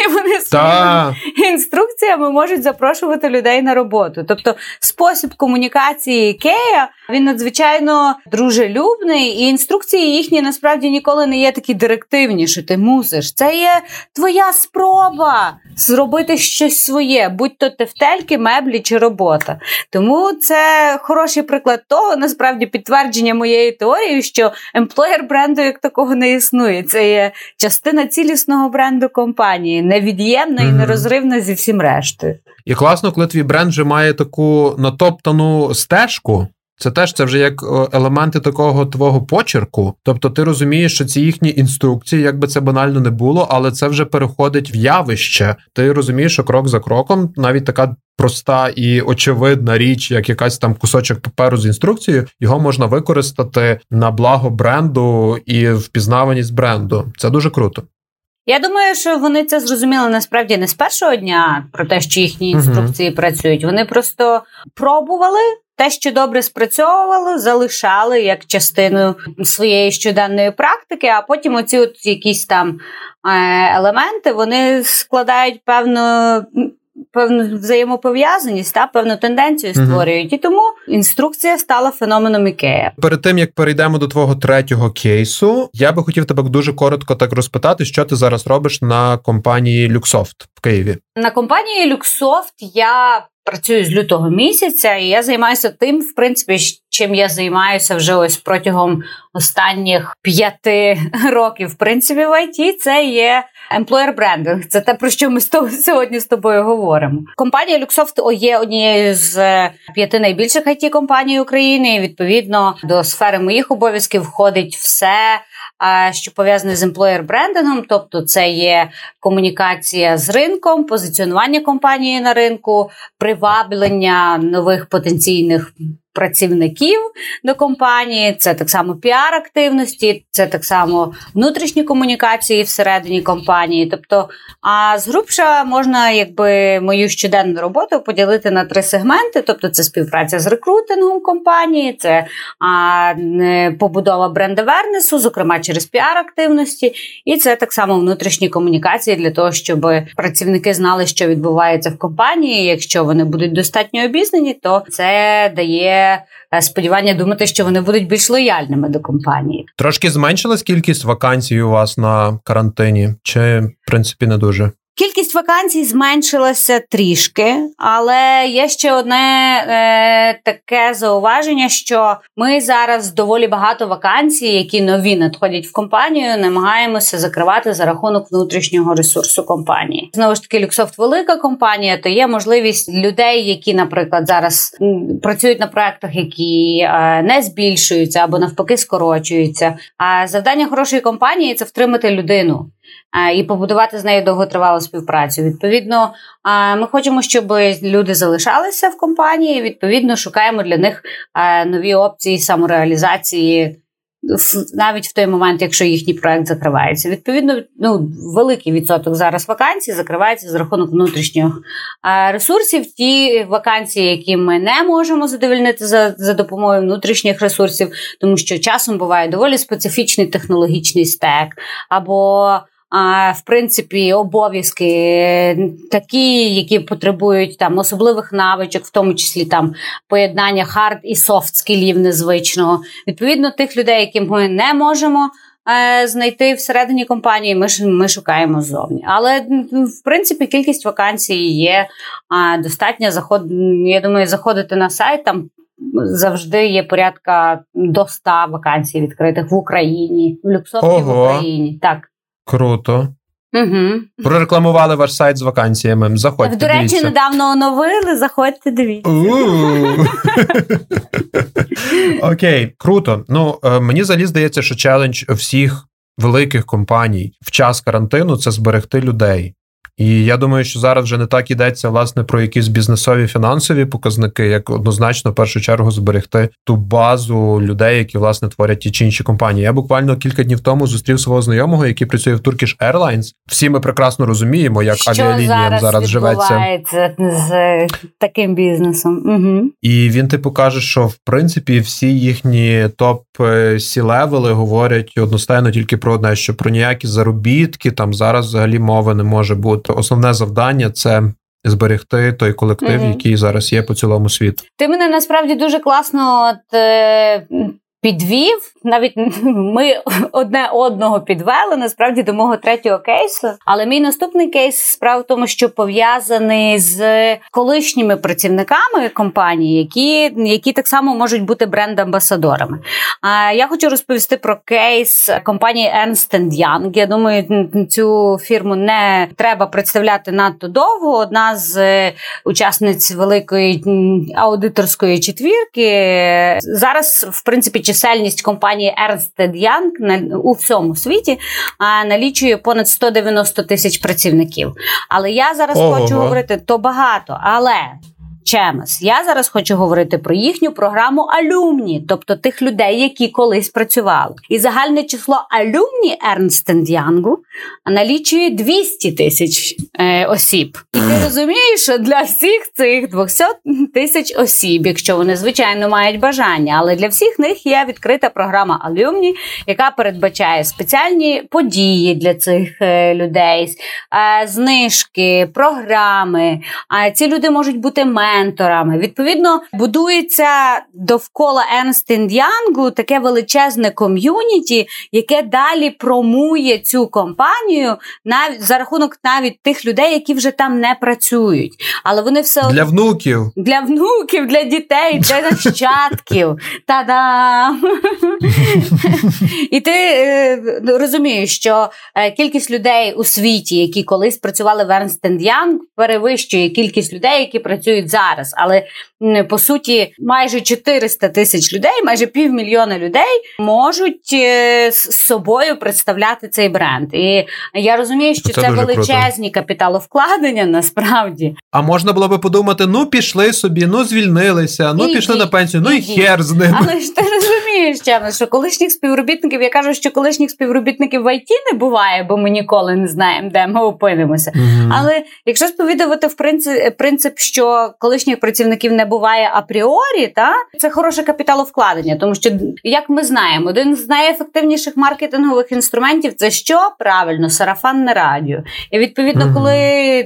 і вони своїми інструкціями можуть запрошувати людей на роботу. Тобто, спосіб комунікації Ікея він надзвичайно дружелюбний, і інструкції їхні насправді ніколи не є такі директивні, що ти мусиш. Це є твоя спроба зробити щось своє, будь то тефтельки, меблі чи робота. Тому це хороший приклад того, насправді підтвердження моєї теорії, що емплоєр бренду як такого не існує. Це є частина цілісного бренду компанії, невід'ємна і нерозривна зі всім рештою. І класно, коли твій бренд вже має таку натоптану стежку. Це теж це вже як е, елементи такого твого почерку. Тобто ти розумієш, що ці їхні інструкції, як би це банально не було, але це вже переходить в явище. Ти розумієш, що крок за кроком навіть така проста і очевидна річ, як якась там кусочок паперу з інструкцією, його можна використати на благо бренду і впізнаваність бренду. Це дуже круто. Я думаю, що вони це зрозуміли насправді не з першого дня про те, що їхні інструкції працюють. Вони просто пробували. Те, що добре спрацьовувало, залишали як частину своєї щоденної практики, а потім оці от якісь там е, елементи вони складають певну, певну взаємопов'язаність та певну тенденцію створюють. І тому інструкція стала феноменом Ікея. Перед тим як перейдемо до твого третього кейсу, я би хотів тебе дуже коротко так розпитати, що ти зараз робиш на компанії Люксофт в Києві. На компанії Люксофт я працюю з лютого місяця, і я займаюся тим, в принципі, чим я займаюся вже ось протягом останніх п'яти років. В принципі, в IT це є employer branding. Це те, про що ми з тобою сьогодні з тобою говоримо. Компанія Luxoft є однією з п'яти найбільших it компаній України. І відповідно до сфери моїх обов'язків входить все. Що пов'язане з employer брендингом, тобто це є комунікація з ринком, позиціонування компанії на ринку, приваблення нових потенційних працівників до компанії, це так само піар-активності, це так само внутрішні комунікації всередині компанії. Тобто, а згрубша можна якби мою щоденну роботу поділити на три сегменти: тобто, це співпраця з рекрутингом компанії, це а, побудова бренд-авернесу, зокрема через піар-активності, і це так само внутрішні комунікації для того, щоб працівники знали, що відбувається в компанії. Якщо вони будуть достатньо обізнані, то це дає е, сподівання думати, що вони будуть більш лояльними до компанії. Трошки зменшилась кількість вакансій у вас на карантині, чи в принципі не дуже? Кількість вакансій зменшилася трішки, але є ще одне е, таке зауваження, що ми зараз доволі багато вакансій, які нові надходять в компанію, намагаємося закривати за рахунок внутрішнього ресурсу компанії. Знову ж таки, Люксофт велика компанія, то є можливість людей, які, наприклад, зараз працюють на проектах, які е, не збільшуються або навпаки скорочуються. А завдання хорошої компанії це втримати людину і побудувати з нею довготривалу співпрацю. Відповідно, ми хочемо, щоб люди залишалися в компанії. Відповідно, шукаємо для них нові опції самореалізації. Навіть в той момент, якщо їхній проект закривається, відповідно, ну великий відсоток зараз вакансій закривається за рахунок внутрішніх ресурсів. Ті вакансії, які ми не можемо задовольнити за, за допомогою внутрішніх ресурсів, тому що часом буває доволі специфічний технологічний стек, або в принципі обов'язки такі, які потребують там особливих навичок, в тому числі там поєднання hard і soft skill ів незвичного. Відповідно, тих людей, яким ми не можемо. е, Знайти всередині компанії ми ми шукаємо ззовні, але в принципі кількість вакансій є достатня. Заход я думаю, заходити на сайт там завжди є порядка до 100 вакансій відкритих в Україні, в Люксофті в Україні. Так. Круто. Угу. Прорекламували ваш сайт з вакансіями. Заходьте. До речі, дивіться. недавно оновили. Заходьте, дивіться. Окей, круто. Ну е, мені взагалі здається, що челендж всіх великих компаній в час карантину це зберегти людей. І я думаю, що зараз вже не так ідеться власне про якісь бізнесові фінансові показники, як однозначно в першу чергу зберегти ту базу людей, які власне творять ті чи інші компанії. Я буквально кілька днів тому зустрів свого знайомого, який працює в Turkish Airlines. Всі ми прекрасно розуміємо, як що авіалініям зараз, зараз живеться з таким бізнесом. Угу. І він типу каже, що в принципі всі їхні топ сі левели говорять одностайно тільки про одне, що про ніякі заробітки там зараз взагалі мови не може бути. Основне завдання це. Зберегти той колектив, mm-hmm. який зараз є по цілому світу. Ти мене насправді дуже класно от, е, підвів. Навіть ми одне одного підвели насправді до мого третього кейсу. Але мій наступний кейс справа в тому, що пов'язаний з колишніми працівниками компанії, які які так само можуть бути бренд-амбасадорами. А я хочу розповісти про кейс компанії Ernst Young. Я думаю, цю фірму не треба представляти надто довго. Одна з учасниць великої аудиторської четвірки зараз, в принципі, чисельність компанії Ernst Young у всьому світі налічує понад 190 тисяч працівників. Але я зараз Ого. хочу говорити то багато, але Чемес. Я зараз хочу говорити про їхню програму алюмні, тобто тих людей, які колись працювали. І загальне число алюмні Ернстен Янгу налічує 200 тисяч е, осіб. І ти розумієш, що для всіх цих 200 тисяч осіб, якщо вони звичайно мають бажання, але для всіх них є відкрита програма алюмні, яка передбачає спеціальні події для цих е, людей, е, знижки, програми. А ці люди можуть бути менше менторами. Відповідно, будується довкола Енстін Янгу таке величезне ком'юніті, яке далі промує цю компанію навіть за рахунок навіть тих людей, які вже там не працюють. Але вони все для внуків, для внуків, для дітей, для нащадків. Та-дам! І ти е, розумієш, що е, кількість людей у світі, які колись працювали в Ernst Young, перевищує кількість людей, які працюють зараз зараз. Але по суті, майже 400 тисяч людей, майже півмільйона людей можуть е, з собою представляти цей бренд. І я розумію, що це, це величезні круто. капіталовкладення насправді. А можна було би подумати: ну пішли собі, ну звільнилися, ну і, пішли і, на пенсію, ну і, і хер з ними. Але ж ти розумієш, Чемно, що колишніх співробітників я кажу, що колишніх співробітників в ІТ не буває, бо ми ніколи не знаємо, де ми опинимося. mm Але якщо сповідувати в принцип, принцип, що колишніх працівників не буває апріорі, та? Це хороше капіталовкладення, тому що, як ми знаємо, один з найефективніших маркетингових інструментів це що? Правильно сарафанне радіо. І відповідно, mm коли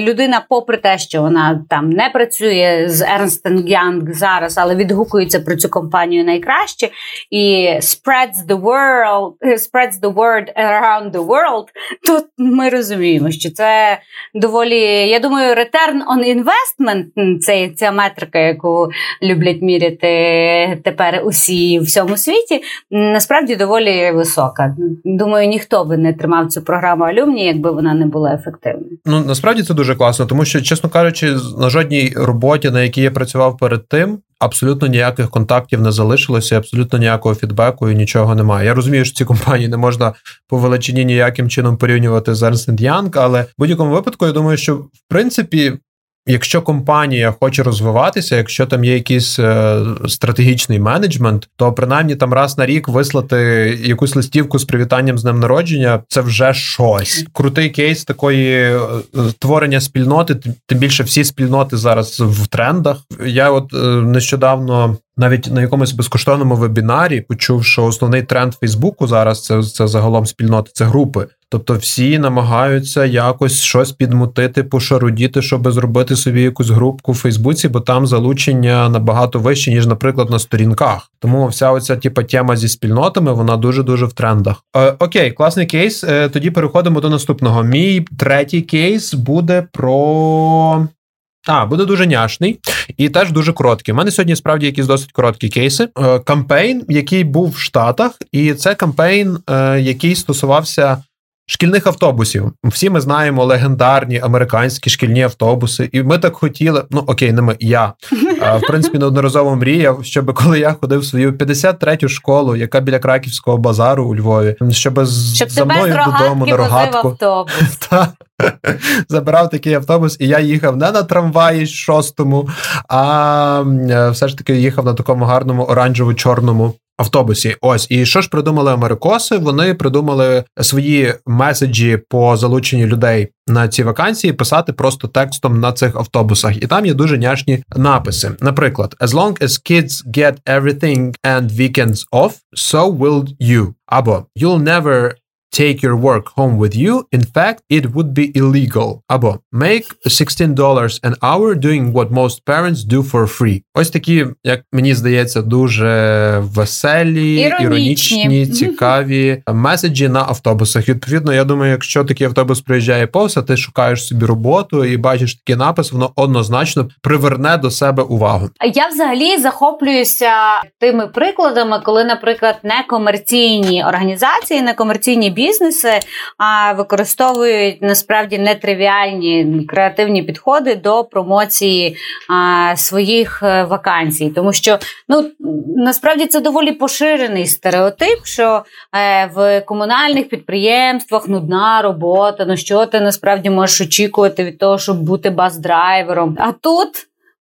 людина, попри те, що вона там не працює з Ernst Young зараз, але відгукується про цю компанію найкраще і spreads the world, spreads the word around the world, то ми розуміємо, що це доволі, я думаю, return on investment, цей ця метрика, яку люблять міряти тепер усі в всьому світі, насправді доволі висока. Думаю, ніхто би не тримав цю програму алюмні, якби вона не була ефективною. Ну насправді це дуже класно, тому що, чесно кажучи, на жодній роботі, на якій я працював перед тим. Абсолютно ніяких контактів не залишилося, абсолютно ніякого фідбеку і нічого немає. Я розумію, що ці компанії не можна по величині ніяким чином порівнювати з Ernst Young, але в будь-якому випадку я думаю, що в принципі Якщо компанія хоче розвиватися, якщо там є якийсь е, стратегічний менеджмент, то принаймні там раз на рік вислати якусь листівку з привітанням з днем народження, це вже щось. Крутий кейс такої е, творення спільноти. Тим більше всі спільноти зараз в трендах. Я от е, нещодавно навіть на якомусь безкоштовному вебінарі почув, що основний тренд Фейсбуку зараз це це загалом спільноти, це групи. Тобто всі намагаються якось щось підмутити, пошарудіти, щоб зробити собі якусь групку в Фейсбуці, бо там залучення набагато вище, ніж, наприклад, на сторінках. Тому вся оця типа тема зі спільнотами вона дуже дуже в трендах. Е, окей, класний кейс. Е, тоді переходимо до наступного. Мій третій кейс буде про а, буде дуже няшний і теж дуже короткий. У мене сьогодні справді якісь досить короткі кейси. Е, кампейн, який був в Штатах, і це кампейн, е, який стосувався шкільних автобусів. Всі ми знаємо легендарні американські шкільні автобуси, і ми так хотіли. Ну окей, не ми я В принципі, неодноразово мріяв, щоб коли я ходив в свою 53-ю школу, яка біля краківського базару у Львові, щоб, Щоб за мною додому на рогатку. автобус. Та, забирав такий автобус, і я їхав не на трамваї шостому, а е, все ж таки їхав на такому гарному оранжево-чорному. Автобусі, ось і що ж придумали америкоси? Вони придумали свої меседжі по залученню людей на ці вакансії писати просто текстом на цих автобусах, і там є дуже няшні написи. Наприклад, as long as kids get everything and weekends off, so will you. Або you'll never take your work home with you. In fact, it would be illegal. Або make $16 an hour doing what most parents do for free. Ось такі, як мені здається, дуже веселі, Іронічні. іронічні, цікаві меседжі на автобусах. Відповідно, я думаю, якщо такий автобус приїжджає повз, а ти шукаєш собі роботу і бачиш такий напис, воно однозначно приверне до себе увагу. Я взагалі захоплююся тими прикладами, коли, наприклад, некомерційні організації, некомерційні бізнеси використовують насправді нетривіальні креативні підходи до промоції своїх е, вакансій, тому що ну насправді це доволі поширений стереотип, що е, в комунальних підприємствах нудна робота. Ну що ти насправді можеш очікувати від того, щоб бути бас-драйвером? А тут.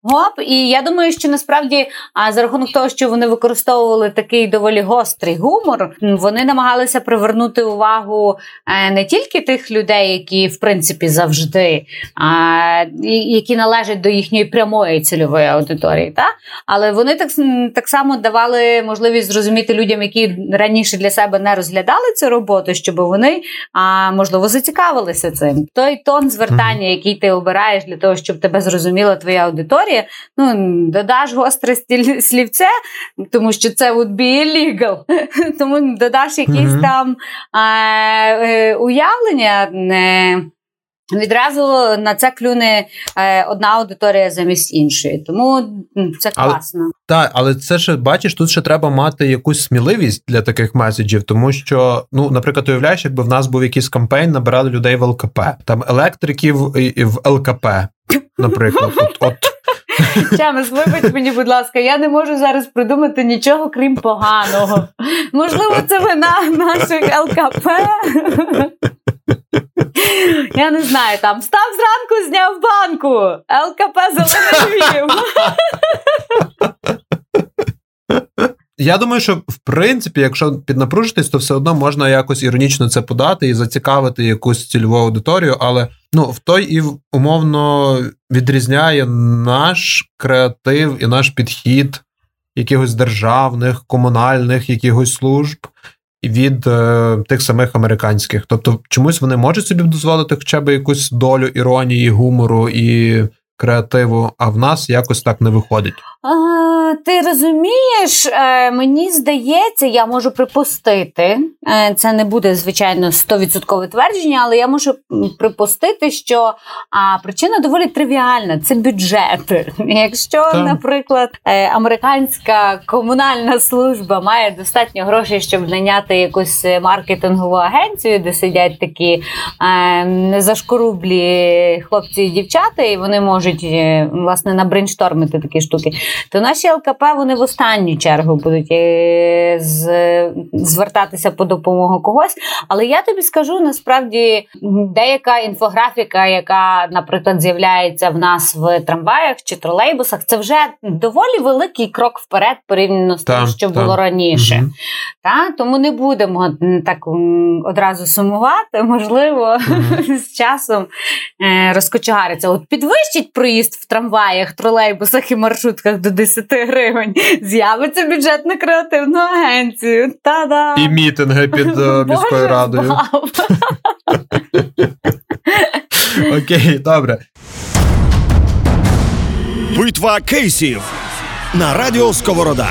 Гоп, і я думаю, що насправді а за рахунок того, що вони використовували такий доволі гострий гумор, вони намагалися привернути увагу е, не тільки тих людей, які в принципі завжди а, які належать до їхньої прямої цільової аудиторії, та але вони так, так само давали можливість зрозуміти людям, які раніше для себе не розглядали цю роботу, щоб вони а, можливо зацікавилися цим. Той тон звертання, який ти обираєш для того, щоб тебе зрозуміла твоя аудиторія, ну додаш гостре слівце, тому що це would be illegal. Тому додаш якісь Мгм. там е, е, уявлення. Не, Відразу на це клюне е, одна аудиторія замість іншої, тому це Але- класно. Так, але це ще бачиш, тут ще треба мати якусь сміливість для таких меседжів, тому що, ну, наприклад, уявляєш, якби в нас був якийсь кампейн, набирали людей в ЛКП, там електриків в ЛКП, наприклад. От, от Чамес, вибач мені, будь ласка, я не можу зараз придумати нічого крім поганого. Можливо, це вина наших ЛКП. Я не знаю, там став зранку, зняв банку. ЛКП Зелений Львів. Я думаю, що в принципі, якщо піднапружитись, то все одно можна якось іронічно це подати і зацікавити якусь цільову аудиторію, але ну в той і умовно відрізняє наш креатив і наш підхід якихось державних, комунальних, якихось служб від е, тих самих американських. Тобто, чомусь вони можуть собі дозволити хоча б якусь долю іронії, гумору і креативу, а в нас якось так не виходить. Ти розумієш, е, мені здається, я можу припустити. е, Це не буде, звичайно, 100% твердження, але я можу припустити, що а, причина доволі тривіальна це бюджет. Якщо, Так. наприклад, е, американська комунальна служба має достатньо грошей, щоб наняти якусь маркетингову агенцію, де сидять такі незашкорублі хлопці і дівчата, і вони можуть власне набрейнштормити такі штуки, то наші ЛКП вони в останню чергу будуть е, звертатися по допомогу когось. Але я тобі скажу насправді деяка інфографіка, яка, наприклад, з'являється в нас в трамваях чи тролейбусах, це вже доволі великий крок вперед порівняно з тим, що так. було раніше. Мгм. Та? Тому не будемо так одразу сумувати. Можливо, Мгм. з часом е, розкочегариться. От підвищить проїзд в трамваях, тролейбусах і маршрутках до 10 гривень. З'явиться бюджет на креативну агенцію. Та-да! І мітинги під е, міською радою. Окей, добре. Битва кейсів на радіо Сковорода.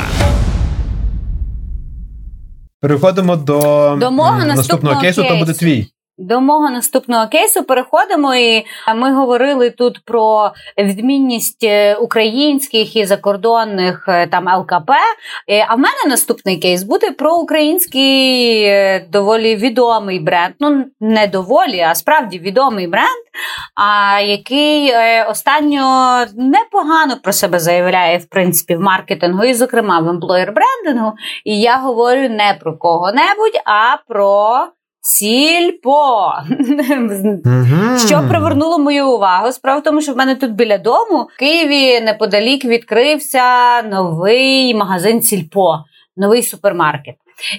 Переходимо до, До мого м, наступного кейсу, то буде твій. До мого наступного кейсу переходимо, і ми говорили тут про відмінність е, українських і закордонних е, там ЛКП. Е, А в мене наступний кейс буде про український доволі відомий бренд. Ну не доволі, а справді відомий бренд, а який останньо непогано про себе заявляє в принципі в маркетингу, і, зокрема, в емплоєр брендингу. І я говорю не про кого-небудь, а про. Сільпо, що привернуло мою увагу. Справа в тому, що в мене тут біля дому в Києві неподалік відкрився новий магазин Сільпо, новий супермаркет.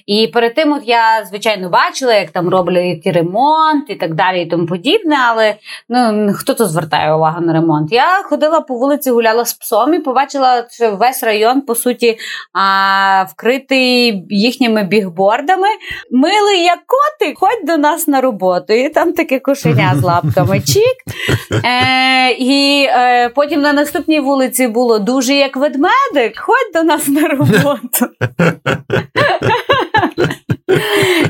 І перед тим, от я звичайно бачила, як там роблять ремонт і так далі, і тому подібне. Але ну хто то звертає увагу на ремонт? Я ходила по вулиці, гуляла з псом і побачила, що весь район по суті а, вкритий їхніми бігбордами. Милий як котик, ходь до нас на роботу. І там таке кошеня з лапками. Чік. Е, і е, потім на наступній вулиці було дуже як ведмедик, ходь до нас на роботу.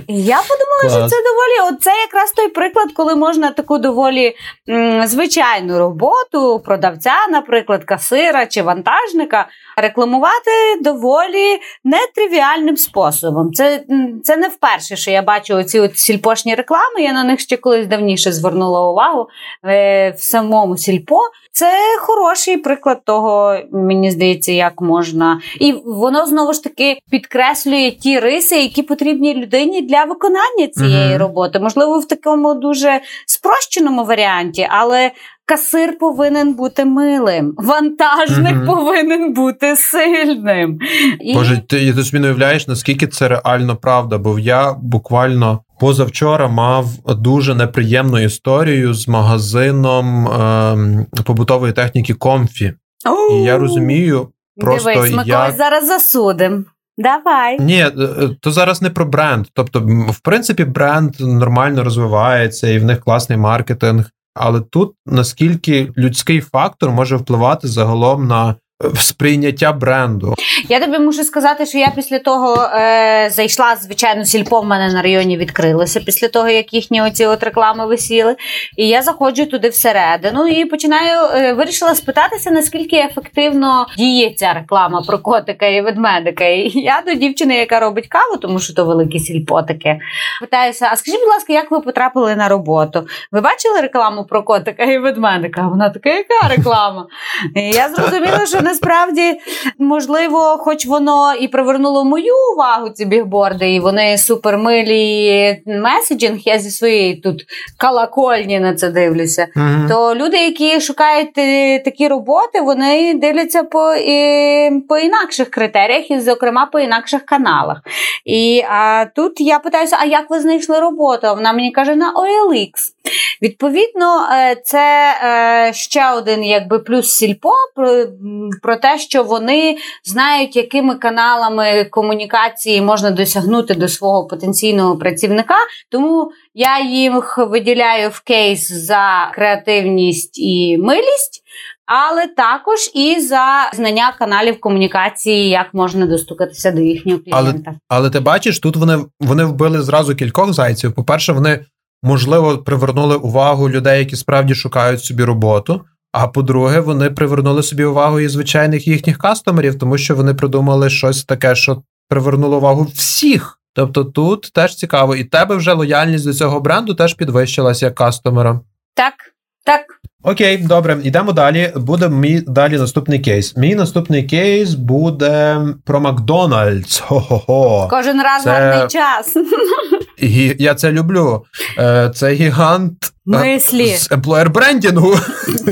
Я подумала, що це доволі. От це якраз той приклад, коли можна таку доволі м, звичайну роботу продавця, наприклад, касира чи вантажника, рекламувати доволі нетривіальним способом. Це, це не вперше, що я бачу ці от сільпошні реклами. Я на них ще колись давніше звернула увагу е, в самому сільпо. Це хороший приклад того, мені здається, як можна. І воно знову ж таки підкреслює ті риси, які потрібні людині для виконання цієї Мгм. роботи. Можливо, в такому дуже спрощеному варіанті, але. Касир повинен бути милим, вантажник Мгм. повинен бути сильним. І... Боже, ти, ти собі не уявляєш, наскільки це реально правда, бо я буквально позавчора мав дуже неприємну історію з магазином ем, побутової техніки Комфі. І я розумію, просто Дивись, ми як- когось зараз засудим. Давай. Ні, е, е, то зараз не про бренд. Тобто, в принципі, бренд нормально розвивається і в них класний маркетинг. Але тут наскільки людський фактор може впливати загалом на е, сприйняття бренду. Я тобі мушу сказати, що я після того е, зайшла, звичайно, сільпо в мене на районі відкрилося після того, як їхні оці от реклами висіли. І я заходжу туди всередину і починаю е, вирішила спитатися, наскільки ефективно діє ця реклама про котика і ведмедика. І я до дівчини, яка робить каву, тому що то велике сільпо таке. Питаюся: а скажіть, будь ласка, як ви потрапили на роботу? Ви бачили рекламу про котика і ведмедика? Вона така, яка реклама? І я зрозуміла, що насправді можливо, хоч воно і привернуло мою увагу, ці бігборди, і вони супермилі меседжинг. Я зі своєї тут колокольні на це дивлюся. То люди, які шукають е, такі роботи, вони дивляться по, і, по інакших критеріях, і, зокрема, по інакших каналах. І а, тут я питаюся: а як ви знайшли роботу? Вона мені каже на OLX. Відповідно, е, це е, ще один якби плюс сільпо про, те, що вони знають, якими каналами комунікації можна досягнути до свого потенційного працівника. Тому я їх виділяю в кейс за креативність і милість. Але також і за знання каналів комунікації, як можна достукатися до їхнього Але- клієнта. Але ти бачиш, тут вони, вони вбили зразу кількох зайців. По-перше, вони можливо привернули увагу людей, які справді шукають собі роботу. А по-друге, вони привернули собі увагу і звичайних їхніх кастомерів, тому що вони придумали щось таке, що привернуло увагу всіх. Тобто тут теж цікаво, і тебе вже лояльність до цього бренду теж підвищилася як кастомера. Так, так. Окей, добре, йдемо далі. Буде мій далі наступний кейс. Мій наступний кейс буде про Макдональдс. Хо-хо-хо. Кожен раз Це- гарний час. Гі- Я це люблю. Е, Це гігант Мислі. з емплоєр брендінгу.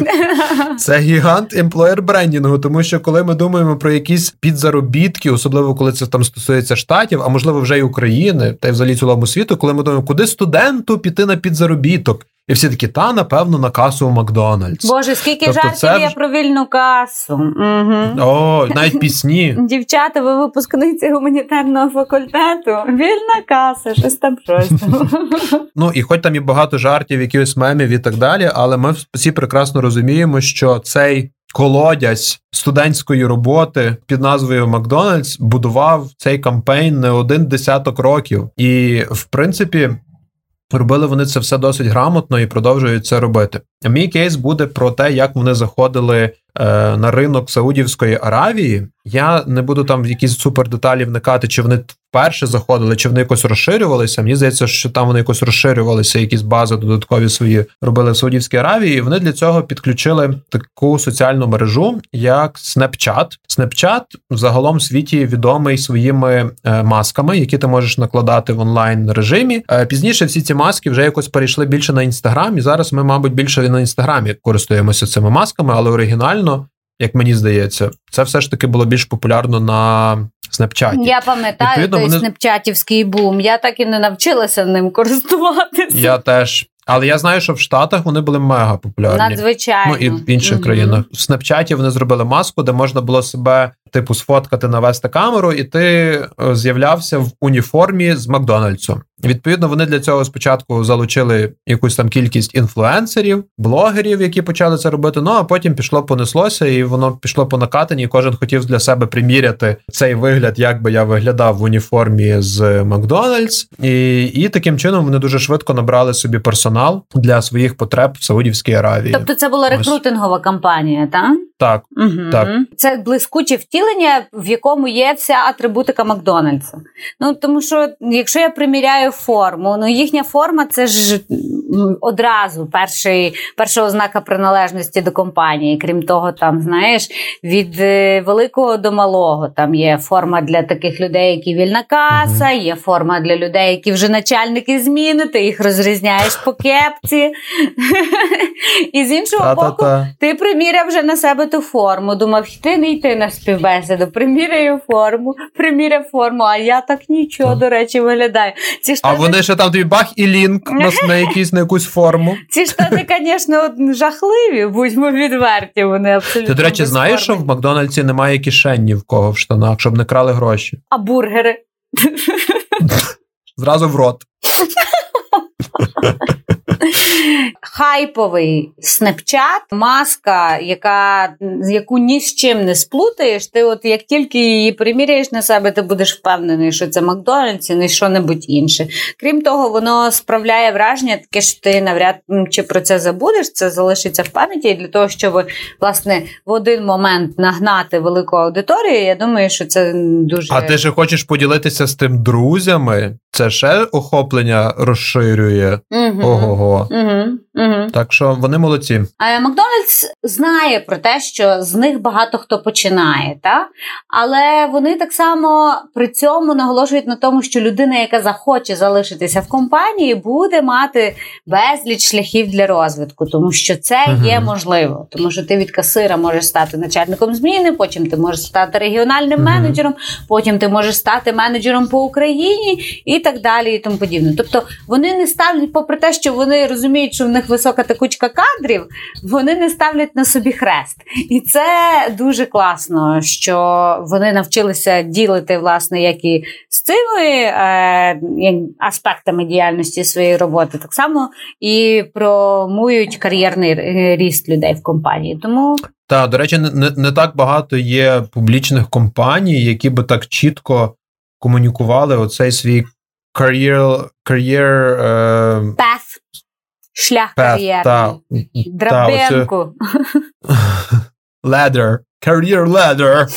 Це гігант емплоєр брендінгу, тому що коли ми думаємо про якісь підзаробітки, особливо коли це там стосується штатів, а можливо вже й України, та й взагалі цілому світу, коли ми думаємо, куди студенту піти на підзаробіток, і всі такі, та напевно на касу у Макдональдс. Боже, скільки Тобто жартів це є про вільну касу. Угу. О, навіть пісні. Дівчата, ви випускниці гуманітарного факультету. Вільна каса, щось там щось. Ну і хоч там і багато жартів, якихось мемів і так далі, але ми всі прекрасно розуміємо, що цей колодязь студентської роботи під назвою Макдональдс будував цей кампейн не один десяток років. І в принципі. робили вони це все досить грамотно і продовжують це робити. Мій кейс буде про те, як вони заходили е, на ринок Саудівської Аравії. Я не буду там в якісь супер деталі вникати, чи вони вперше заходили, чи вони якось розширювалися. Мені здається, що там вони якось розширювалися, якісь бази додаткові свої робили в Саудівській Аравії. Вони для цього підключили таку соціальну мережу, як Snapchat. Snapchat загалом в світі відомий своїми е, масками, які ти можеш накладати в онлайн режимі. Е, пізніше всі ці маски вже якось перейшли більше на інстаграм, і зараз ми, мабуть, більше на інстаграмі користуємося цими масками, але оригінально, як мені здається, це все ж таки було більш популярно на Снапчаті. Я пам'ятаю Відповідно, той вони- снапчатівський бум. Я так і не навчилася ним користуватися. Я теж. Але я знаю, що в Штатах вони були мега популярні. Надзвичайно. Ну і в інших Мгм. країнах в Снапчаті вони зробили маску, де можна було себе типу сфоткати, навести камеру, і ти е, з'являвся в уніформі з Макдональдсу. Відповідно, вони для цього спочатку залучили якусь там кількість інфлюенсерів, блогерів, які почали це робити. Ну а потім пішло понеслося, і воно пішло по накатанні. і Кожен хотів для себе приміряти цей вигляд, як би я виглядав в уніформі з Макдональдс. І, і таким чином вони дуже швидко набрали собі персонал для своїх потреб в Саудівській Аравії. Тобто це була Ось. рекрутингова кампанія, так? Так, Угу. Так. Це блискуче втілення, в якому є вся атрибутика Макдональдса. Ну тому що якщо я приміряю форму, ну їхня форма це ж одразу перший, перша ознака приналежності до компанії. Крім того, там знаєш, від е, великого до малого там є форма для таких людей, які вільна каса, є форма для людей, які вже начальники зміни, ти їх розрізняєш по кепці. І з іншого боку, ти приміряв вже на себе ту форму. Думав, йти не йти на співбесіду. Приміряю форму, приміряв форму, а я так нічого, Так. до речі, виглядаю. Ці А вони ще там тобі бах і лінк на, на якісь на якусь форму. ці штани, звісно, жахливі, будьмо відверті. Вони абсолютно. Ти, до речі, знаєш, що в. Макдональдсі немає кишень ні в кого в штанах, щоб не крали гроші. А бургери. Зразу в рот. Хайповий снапчат, маска, яка, яку ні з чим не сплутаєш. Ти, от як тільки її приміряєш на себе, ти будеш впевнений, що це Макдональдс і не що-небудь інше. Крім того, воно справляє враження, таке що ти навряд чи про це забудеш, це залишиться в пам'яті. І для того, щоб власне в один момент нагнати велику аудиторію, я думаю, що це дуже А ти ще хочеш поділитися з тим друзями? Це ще охоплення розширює. Мгм. Ого-го. Угу, Mm-hmm. Угу. Так що вони молодці. Макдональдс знає про те, що з них багато хто починає, та? але вони так само при цьому наголошують на тому, що людина, яка захоче залишитися в компанії, буде мати безліч шляхів для розвитку, тому що це Мгм. є можливо. Тому що ти від касира можеш стати начальником зміни, потім ти можеш стати регіональним Мгм. менеджером, потім ти можеш стати менеджером по Україні і так далі, і тому подібне. Тобто вони не ставлять, попри те, що вони розуміють, що в них висока текучка кадрів, вони не ставлять на собі хрест. І це дуже класно, що вони навчилися ділити, власне, як і з цими е, аспектами діяльності своєї роботи, так само і промують кар'єрний ріст людей в компанії. Тому Та, до речі, не, не, так багато є публічних компаній, які би так чітко комунікували оцей свій кар'єр, кар'єр е, path, шлях кар'єрний. Драбинку. Ladder. Career ladder.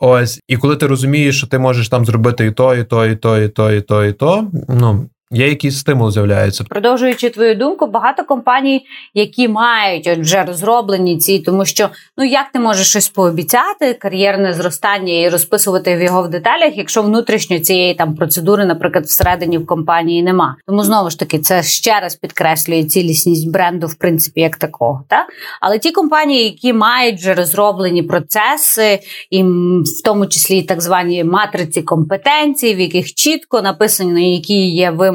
Ось. І коли ти розумієш, що ти можеш там зробити і то, і то, і то, і то, і то, і то, ну, є якийсь стимул з'являється. Продовжуючи твою думку, багато компаній, які мають вже розроблені ці, тому що ну як ти можеш щось пообіцяти, кар'єрне зростання і розписувати в його в деталях, якщо внутрішньо цієї там процедури, наприклад, всередині в компанії нема. Тому знову ж таки, це ще раз підкреслює цілісність бренду, в принципі, як такого. Так? Але ті компанії, які мають вже розроблені процеси, і в тому числі так звані матриці компетенцій, в яких чітко написано, які є вимоги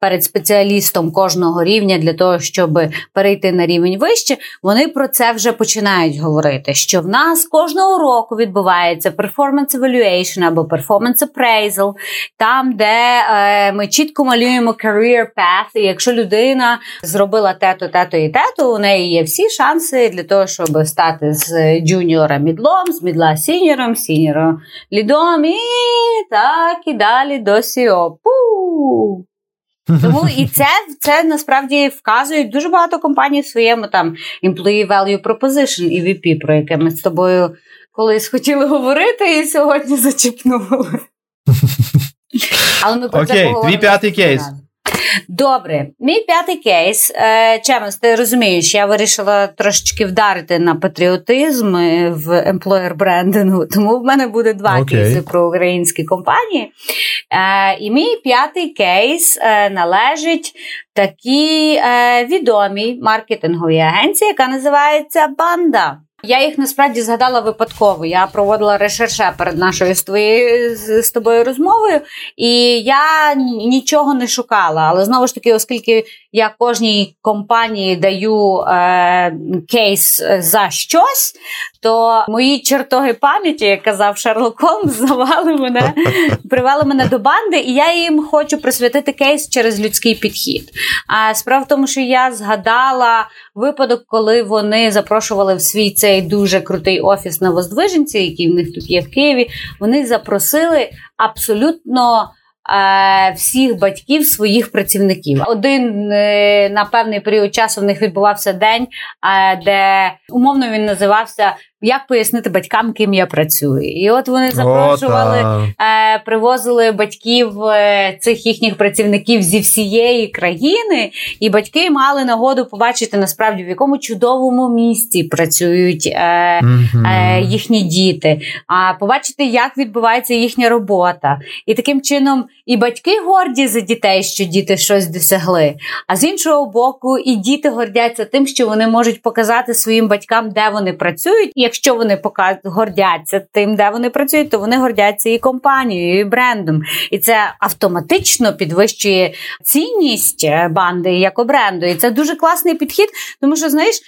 перед спеціалістом кожного рівня для того, щоб перейти на рівень вище, вони про це вже починають говорити. Що в нас кожного року відбувається performance evaluation або performance appraisal, там, де е, ми чітко малюємо career path, і якщо людина зробила те-то, те-то і те-то, у неї є всі шанси для того, щоб стати з джуніора мідлом, з мідла сіньором, сіньора лідом і так і далі до сіо. Тому і це це насправді вказують дуже багато компаній в своєму там Employee Value Proposition EVP, про яке ми з тобою колись хотіли говорити, і сьогодні зачіпнули. Але ми про Окей, твій п'ятий кейс. Добре, мій п'ятий кейс. Е, Чемес, ти розумієш, я вирішила трошечки вдарити на патріотизм в employer брендингу, тому в мене буде два okay. кейси про українські компанії. Е, І мій п'ятий кейс е, належить такій е, відомій маркетинговій агенції, яка називається Банда. Я їх насправді згадала випадково. Я проводила решерше перед нашою з твоєю з тобою розмовою, і я нічого не шукала. Але знову ж таки, оскільки я кожній компанії даю е, кейс за щось, то мої чертоги пам'яті, як казав Шерлок Холмс, завали мене, привели мене до банди, і я їм хочу присвятити кейс через людський підхід. А справа в тому, що я згадала випадок, коли вони запрошували в свій цей дуже крутий офіс на Воздвиженці, який в них тут є в Києві. Вони запросили абсолютно. Е, всіх батьків своїх працівників. Один е, на певний період часу в них відбувався день, е, де умовно він називався як пояснити батькам, ким я працюю. І от вони запрошували, е, привозили батьків е, цих їхніх працівників зі всієї країни, і батьки мали нагоду побачити насправді в якому чудовому місці працюють е, е, їхні діти, а побачити, як відбувається їхня робота. І таким чином і батьки горді за дітей, що діти щось досягли. А з іншого боку, і діти гордяться тим, що вони можуть показати своїм батькам, де вони працюють якщо вони показ... гордяться тим, де вони працюють, то вони гордяться і компанією, і брендом. І це автоматично підвищує цінність е, банди як бренду. І це дуже класний підхід, тому що знаєш,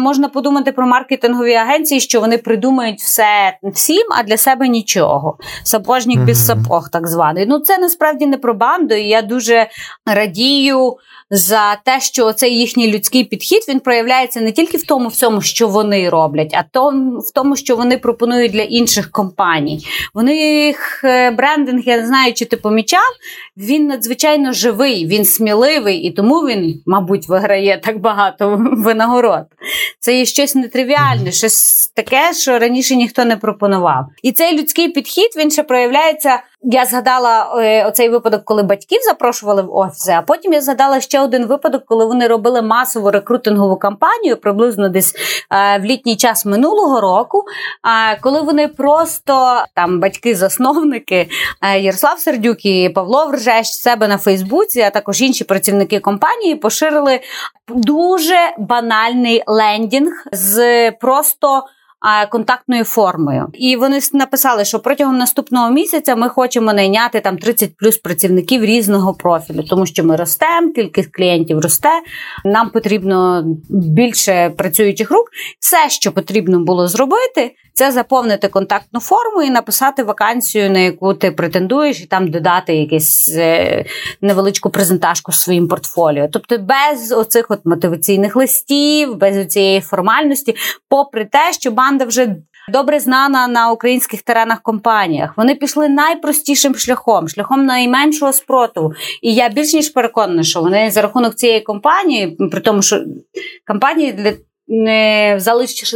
можна подумати про маркетингові агенції, що вони придумають все всім, а для себе нічого. Сапожник mm-hmm. без сапог, так званий. Ну це насправді не про банду. і Я дуже радію за те, що цей їхній людський підхід він проявляється не тільки в тому всьому, що вони роблять, а то в тому, що вони пропонують для інших компаній. Вони їх е, брендинг, я не знаю, чи ти помічав, він надзвичайно живий, він сміливий, і тому він, мабуть, виграє так багато винагород. Це є щось нетривіальне, щось таке, що раніше ніхто не пропонував. І цей людський підхід він ще проявляється. Я згадала е, оцей випадок, коли батьків запрошували в офіси. А потім я згадала ще один випадок, коли вони робили масову рекрутингову кампанію приблизно десь е, в літній час минулого року. коли вони просто там батьки-засновники е, Ярослав Сердюк і Павло Вржещ себе на Фейсбуці, а також інші працівники компанії поширили дуже банальний лендінг з просто контактною формою. І вони написали, що протягом наступного місяця ми хочемо найняти там 30 плюс працівників різного профілю, тому що ми ростемо, кількість клієнтів росте. Нам потрібно більше працюючих рук. Все, що потрібно було зробити, це заповнити контактну форму і написати вакансію, на яку ти претендуєш, і там додати якусь е, невеличку презентажку своїм портфоліо. Тобто, без оцих от мотиваційних листів, без цієї формальності, попри те, що команда вже добре знана на українських теренах компаніях. Вони пішли найпростішим шляхом, шляхом найменшого спротиву. І я більш ніж переконана, що вони за рахунок цієї компанії, при тому, що компанії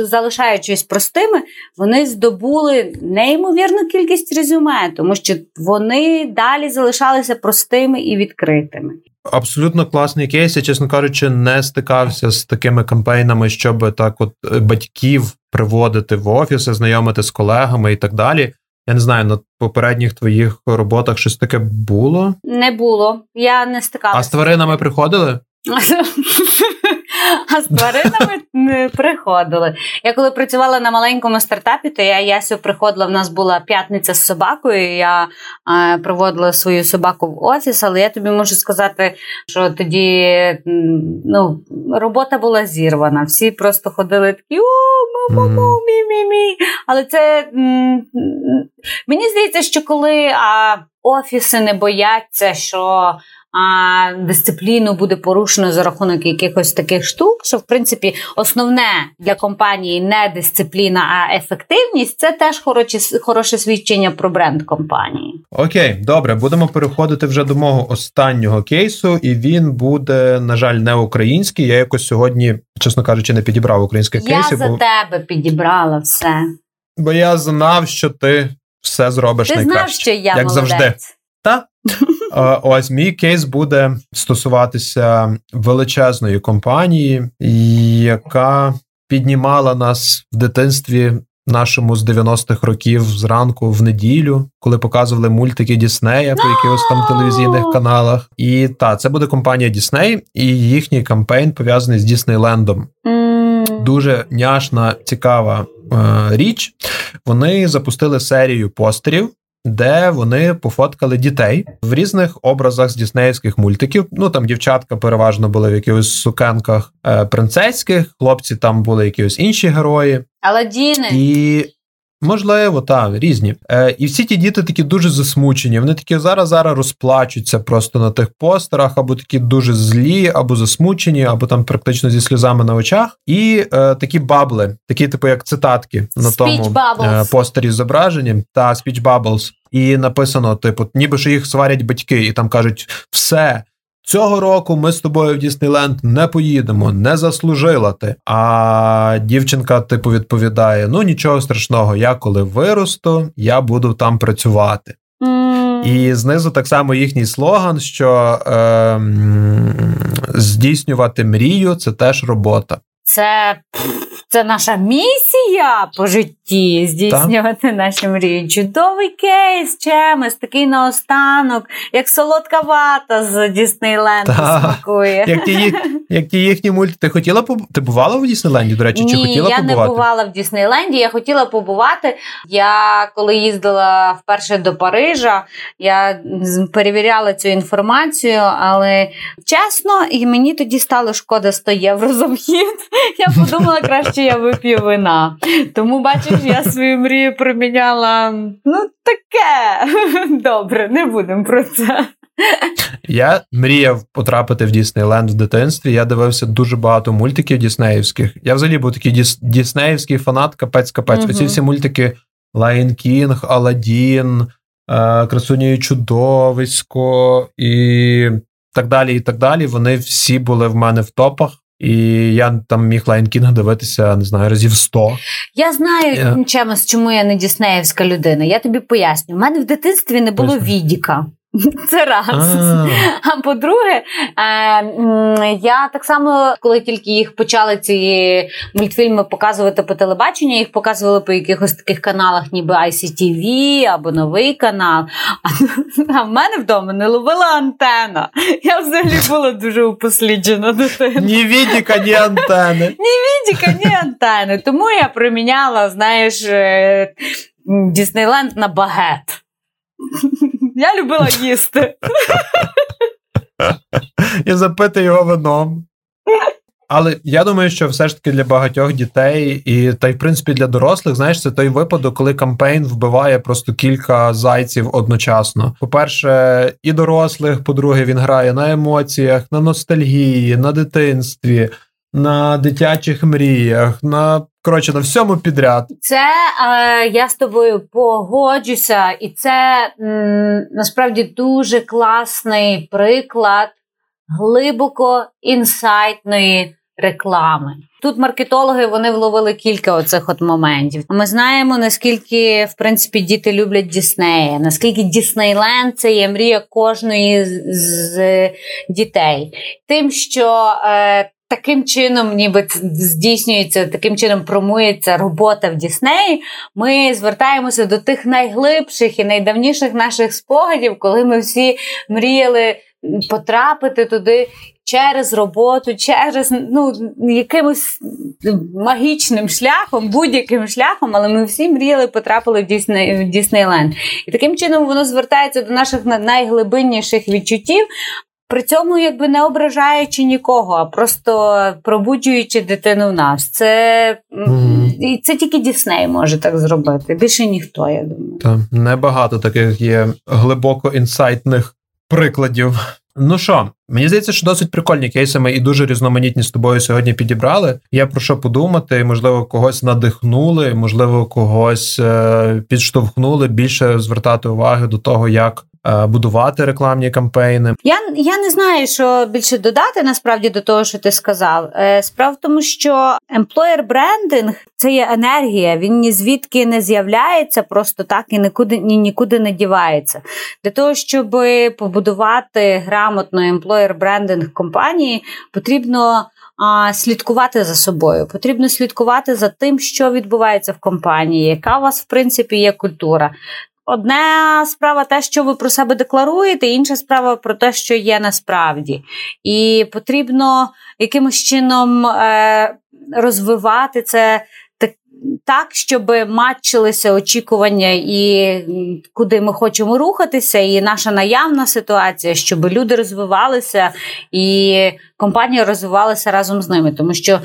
залишаючись простими, вони здобули неймовірну кількість резюме, тому що вони далі залишалися простими і відкритими. Абсолютно класний кейс. Я, чесно кажучи, не стикався з такими кампейнами, щоб так, от е, батьків приводити в офіси, знайомити з колегами і так далі. Я не знаю, на попередніх твоїх роботах щось таке було? Не було. Я не стикалася. А з тваринами приходили? а з тваринами не приходили. Я коли працювала на маленькому стартапі, то я Ясю приходила. В нас була п'ятниця з собакою. Я е, проводила свою собаку в офіс, але я тобі можу сказати, що тоді ну, робота була зірвана. Всі просто ходили такі о, мамо, мі-мі-мі. Але це м- мені здається, що коли а, офіси не бояться, що а дисципліну буде порушено за рахунок якихось таких штук, що в принципі основне для компанії не дисципліна, а ефективність це теж хороше, хороше свідчення про бренд компанії. Окей, добре, будемо переходити вже до мого останнього кейсу, і він буде, на жаль, не український. Я якось сьогодні, чесно кажучи, не підібрав українських Я кейсів. за бо, тебе підібрала все. бо я знав, що ти все зробиш Ти найкраще. знав, що я як молодець. завжди. Та? Ось мій кейс буде стосуватися величезної компанії, яка піднімала нас в дитинстві нашому з 90-х років зранку в неділю, коли показували мультики Діснея по якихось там телевізійних каналах. І та це буде компанія Дісней, і їхній кампейн пов'язаний з Діснейлендом дуже няшна, цікава е, річ. Вони запустили серію постерів. Де вони пофоткали дітей в різних образах з діснеївських мультиків. Ну там дівчатка переважно були в якихось сукенках е, принцеських, хлопці там були якісь інші герої, Аладіни. і можливо, так, різні. Е, і всі ті діти такі дуже засмучені. Вони такі зараз зараз розплачуться просто на тих постерах, або такі дуже злі, або засмучені, або там практично зі сльозами на очах. І е, такі бабли, такі, типу, як цитатки на Speech тому е, постері зображені, та speech bubbles. І написано, типу, ніби що їх сварять батьки, і там кажуть: все. Цього року ми з тобою в Діснейленд не поїдемо, не заслужила ти. А дівчинка, типу, відповідає: ну нічого страшного, я коли виросту, я буду там працювати. М, І знизу так само їхній слоган, що е, здійснювати мрію це теж робота. Це, це наша місія по житті здійснювати наші мрії. Чудовий кейс, чемес, такий наостанок, як солодка вата з Діснейленду Так. смакує. Як ті, як ті їхні мульти. Ти хотіла Ти бувала в Діснейленді, до речі, чи хотіла я побувати? не бувала в Діснейленді. Я хотіла побувати. Я коли їздила вперше до Парижа, я перевіряла цю інформацію, але чесно, і мені тоді стало шкода 100 євро за вхід. Я подумала, краще я вип'ю вина. Тому бачиш, я свою мрію проміняла. Ну, таке. Добре, не будемо про це. Я мріяв потрапити в Діснейленд в дитинстві. Я дивився дуже багато мультиків діснеївських. Я взагалі був такий діс- діснеївський фанат, капець капець. Мгм. Оці всі мультики Lion King, Аладдін, е, Красуня і чудовисько і так далі. І так далі. Вони всі були в мене в топах. І я там міг Лайн Кінга дивитися, не знаю, разів 100. Я знаю yeah. чимось, чому я не діснеївська людина. Я тобі поясню. У мене в дитинстві не було відіка. Це раз. А. А по-друге, е, я так само, коли тільки їх почали ці мультфільми показувати по телебаченню, їх показували по якихось таких каналах, ніби ICTV або новий канал. А, в мене вдома не ловила антена. Я взагалі була дуже упосліджена дитина. Ні відіка, ні антени. Відіка, ні антени. Тому я проміняла, знаєш, е, Діснейленд на багет. Я любила їсти. і запити його вином. Але я думаю, що все ж таки для багатьох дітей, і та й в принципі для дорослих, знаєш, це той випадок, коли кампейн вбиває просто кілька зайців одночасно. По-перше, і дорослих, по-друге, він грає на емоціях, на ностальгії, на дитинстві, на дитячих мріях, на коротше на всьому підряд. Це е, я з тобою погоджуся, і це м, насправді дуже класний приклад глибоко інсайтної реклами. Тут маркетологи вони вловили кілька оцих от моментів. Ми знаємо наскільки в принципі діти люблять Діснея, наскільки Діснейленд це є мрія кожної з, дітей. Тим, що е, таким чином, ніби здійснюється, таким чином промується робота в Діснеї, ми звертаємося до тих найглибших і найдавніших наших спогадів, коли ми всі мріяли потрапити туди. Через роботу, через ну якимось магічним шляхом, будь-яким шляхом, але ми всі мріяли потрапили в Дісней в Діснейленд. І таким чином воно звертається до наших найглибинніших відчуттів, при цьому якби не ображаючи нікого, а просто пробуджуючи дитину в нас. Це, Мгм. і це тільки Дісней може так зробити. Більше ніхто, я думаю. Та небагато таких є глибоко інсайтних прикладів. Ну що, мені здається, що досить прикольні кейси ми і дуже різноманітні з тобою сьогодні підібрали. Є про що подумати, можливо, когось надихнули, можливо, когось е, підштовхнули більше звертати уваги до того, як будувати рекламні кампейни. Я я не знаю, що більше додати насправді до того, що ти сказав. Е, справа в тому, що employer branding – це є енергія. Він ні звідки не з'являється просто так і нікуди ні нікуди не дівається. Для того щоб побудувати грамотно employer branding компанії, потрібно. Слідкувати за собою потрібно слідкувати за тим, що відбувається в компанії, яка у вас в принципі є культура. Одна справа те, що ви про себе декларуєте, інша справа про те, що є насправді. І потрібно якимось чином е, розвивати це так, щоб матчилися очікування і куди ми хочемо рухатися, і наша наявна ситуація, щоб люди розвивалися і компанія розвивалася разом з ними. Тому що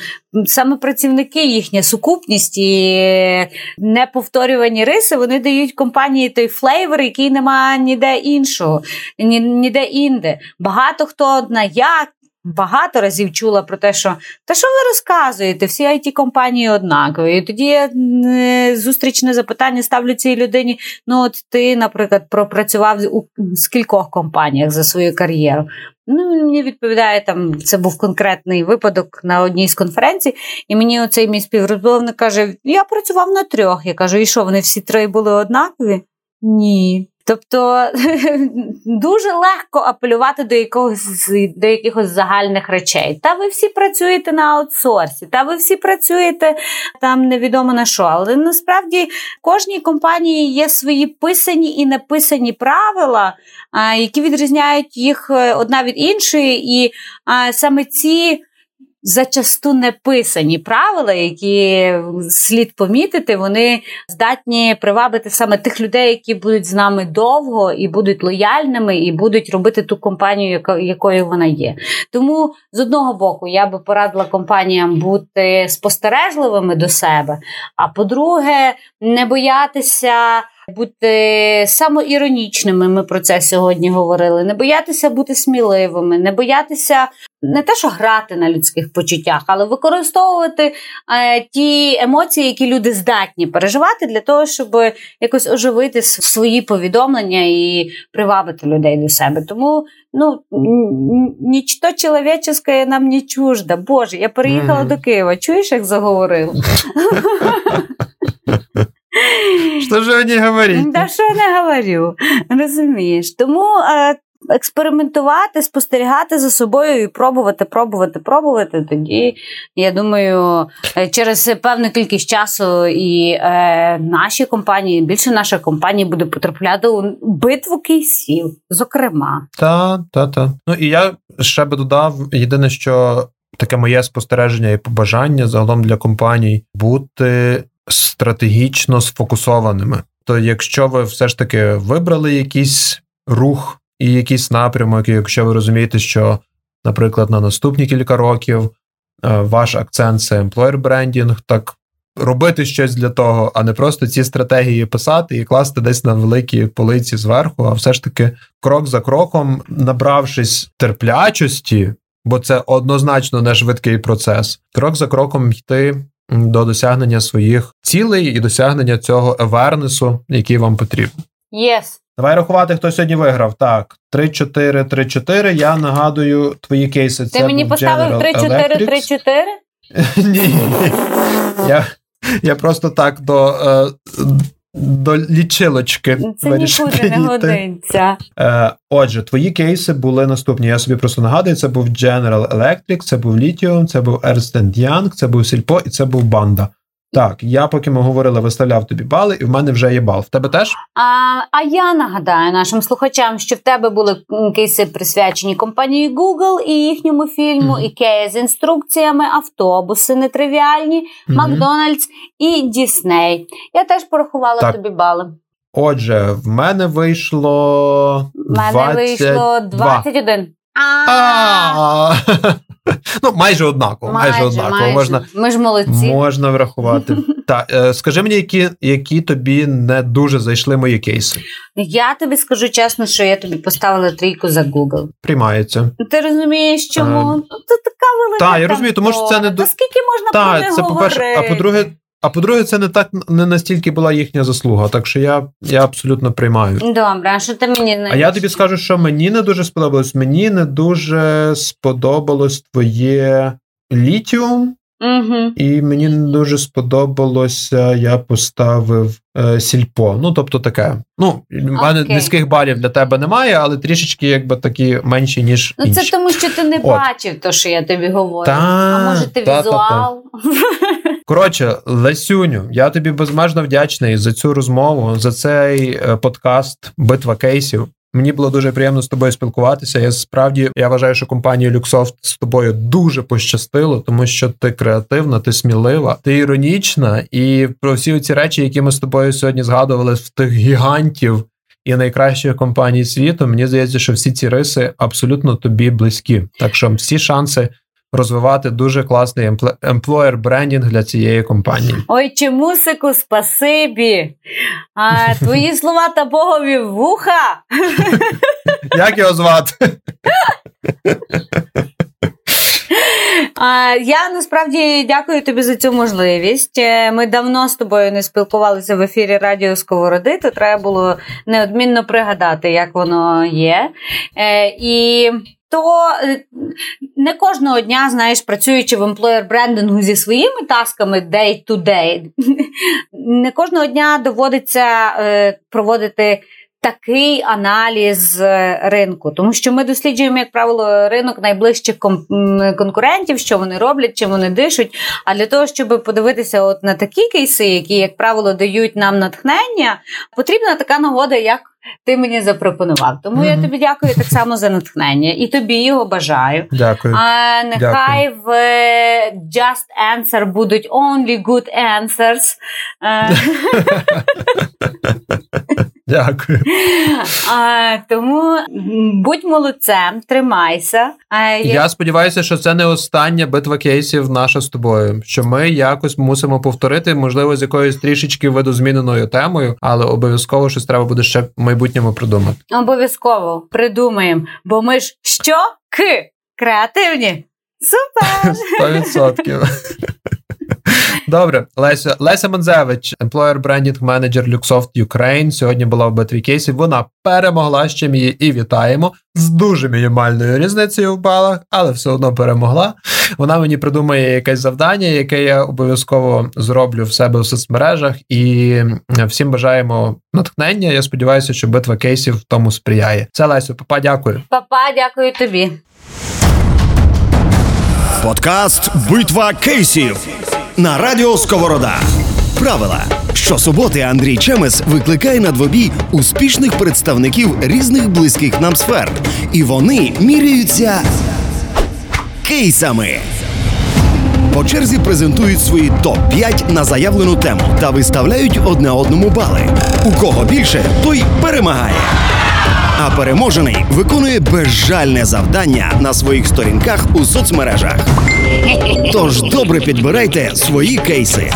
саме працівники, їхня сукупність і неповторювані риси, вони дають компанії той flavor, який немає ніде іншого, ніде інде. Багато хто на як багато разів чула про те, що та що ви розказуєте, всі IT компанії однакові. І тоді я е, зустрічне запитання ставлю цій людині. Ну, от ти, наприклад, пропрацював у скількох компаніях за свою кар'єру. Ну, мені відповідає, там це був конкретний випадок на одній з конференцій, і мені оцей мій співрозмовник каже: Я працював на трьох. Я кажу, і що, вони всі три були однакові? Ні. Тобто дуже легко апелювати до якогось до якихось загальних речей. Та ви всі працюєте на аутсорсі, та ви всі працюєте там невідомо на що. Але насправді кожній компанії є свої писані і неписані правила, які відрізняють їх е, одна від іншої, і саме ці зачасту не писані правила, які слід помітити, вони здатні привабити саме тих людей, які будуть з нами довго і будуть лояльними, і будуть робити ту компанію, якою вона є. Тому з одного боку я би порадила компаніям бути спостережливими до себе. А по-друге, не боятися бути самоіронічними. Ми про це сьогодні говорили. Не боятися бути сміливими, не боятися не те, що грати на людських почуттях, але використовувати е, ті емоції, які люди здатні переживати, для того, щоб якось оживити свої повідомлення і привабити людей до себе. Тому ну нічто чоловіче нам не чужда. Боже, я переїхала mm-hmm. до Києва. Чуєш, як заговорив? Що ж не говорить? Да, що не говорю, розумієш. Тому е, експериментувати, спостерігати за собою і пробувати, пробувати, пробувати. Тоді, я думаю, е, через певну кількість часу і е, наші компанії, більше наша компанія буде потрапляти у битву кейсів, зокрема. Так, так, так. Ну і я ще би додав єдине, що. Таке моє спостереження і побажання загалом для компаній бути стратегічно сфокусованими. То якщо ви все ж таки вибрали якийсь рух і якийсь напрямок, і якщо ви розумієте, що, наприклад, на наступні кілька років е, ваш акцент це employer брендінг, так робити щось для того, а не просто ці стратегії писати і класти десь на великі полиці зверху, а все ж таки крок за кроком, набравшись терплячості, бо це однозначно не швидкий процес, крок за кроком йти до досягнення своїх цілей і досягнення цього евернесу, який вам потрібен. Yes. Давай рахувати, хто сьогодні виграв. Так, 3-4, 3-4. Я нагадую твої кейси. Ти мені поставив 3-4, 3-4? Ні. Я я просто так до е, до лічилочки. Це нікуди не годиться. Е, Отже, твої кейси були наступні. Я собі просто нагадую: це був General Electric, це був Lithium, це був Ernst Young, це був Сільпо і це був Банда. Так, я поки ми говорили, виставляв тобі бали, і в мене вже є бал. В тебе теж? А а я нагадаю нашим слухачам, що в тебе були кейси присвячені компанії Google і їхньому фільму, mm-hmm. Ікея з інструкціями, автобуси нетривіальні, mm-hmm. Макдональдс і Дісней. Я теж порахувала так. тобі бали. Отже, в мене вийшло. В мене 22. вийшло 21. А. Ну, майже однаково. Майже однаково. Можна Ми ж молодці. можна врахувати. Так, е, скажи мені, які, які тобі не дуже зайшли мої кейси. Я тобі скажу чесно, що я тобі поставила трійку за Google. Приймається. Ти розумієш, чому? Це така велика. та, я розумію, тому що це не контора. Та скільки можна про Так, це по-перше, а по-друге, а по-друге, це не так не настільки була їхня заслуга. Так що я, я абсолютно приймаю. Добре, а що ти мені не А я тобі скажу, що мені не дуже сподобалось. Мені не дуже сподобалось твоє літіум, Угу. і мені не дуже сподобалося, я поставив е, сільпо. Ну, тобто таке. Ну, в мене Окей. низьких балів для тебе немає, але трішечки якби такі менші, ніж. Ну, інші. це тому, що ти не От. бачив то, що я тобі говорю. Та, а може ти та, та, та. візуал? Коротше, Лесюню, я тобі безмежно вдячний за цю розмову, за цей е, подкаст Битва кейсів. Мені було дуже приємно з тобою спілкуватися. Я справді я вважаю, що компанія Люксофт з тобою дуже пощастило, тому що ти креативна, ти смілива, ти іронічна, і про всі ці речі, які ми з тобою сьогодні згадували в тих гігантів і найкращих компаній світу, мені здається, що всі ці риси абсолютно тобі близькі. Так що всі шанси розвивати дуже класний емплоєр брендінг для цієї компанії. Ой, чомусику, спасибі. А, твої слова та богові вуха. Як його звати? Я насправді дякую тобі за цю можливість. Е, Ми давно з тобою не спілкувалися в ефірі Радіо Сковороди, то треба було неодмінно пригадати, як воно є. Е, і то е, не кожного дня, знаєш, працюючи в емплоєр брендингу зі своїми тасками day to day, не кожного дня доводиться е, проводити такий аналіз е, ринку, тому що ми досліджуємо, як правило, ринок найближчих конкурентів, що вони роблять, чим вони дишуть. А для того, щоб подивитися от на такі кейси, які, як правило, дають нам натхнення, потрібна така нагода, як ти мені запропонував. Тому я тобі дякую так само за натхнення і тобі його бажаю. Дякую. А нехай в е, Just Answer будуть only good answers. Дякую. а, тому будь молодцем, тримайся. А, я- Я сподіваюся, що це не остання битва кейсів наша з тобою. Що ми якось мусимо повторити, можливо, з якоюсь трішечки видозміненою темою, але обов'язково щось треба буде ще в майбутньому придумати. Обов'язково придумаємо, бо ми ж що? К? Креативні. Супер! 100%. Добре, Леся Леся Манзевич, employer branding manager Luxoft Ukraine, сьогодні була в битві кейсів. Вона перемогла з чим її і вітаємо з дуже мінімальною різницею в балах, але все одно перемогла. Вона мені придумає якесь завдання, яке я обов'язково зроблю в себе в соцмережах. І всім бажаємо натхнення. Я сподіваюся, що битва кейсів тому сприяє. Це Лесю, папа, дякую. Папа, дякую тобі. Подкаст Битва кейсів на радіо Сковорода. Правила. Щосуботи Андрій Чемес викликає на двобій успішних представників різних близьких нам сфер. І вони міряються кейсами. По черзі презентують свої топ-5 на заявлену тему та виставляють одне одному бали. У кого більше, той перемагає. А переможений виконує безжальне завдання на своїх сторінках у соцмережах. Тож добре підбирайте свої кейси.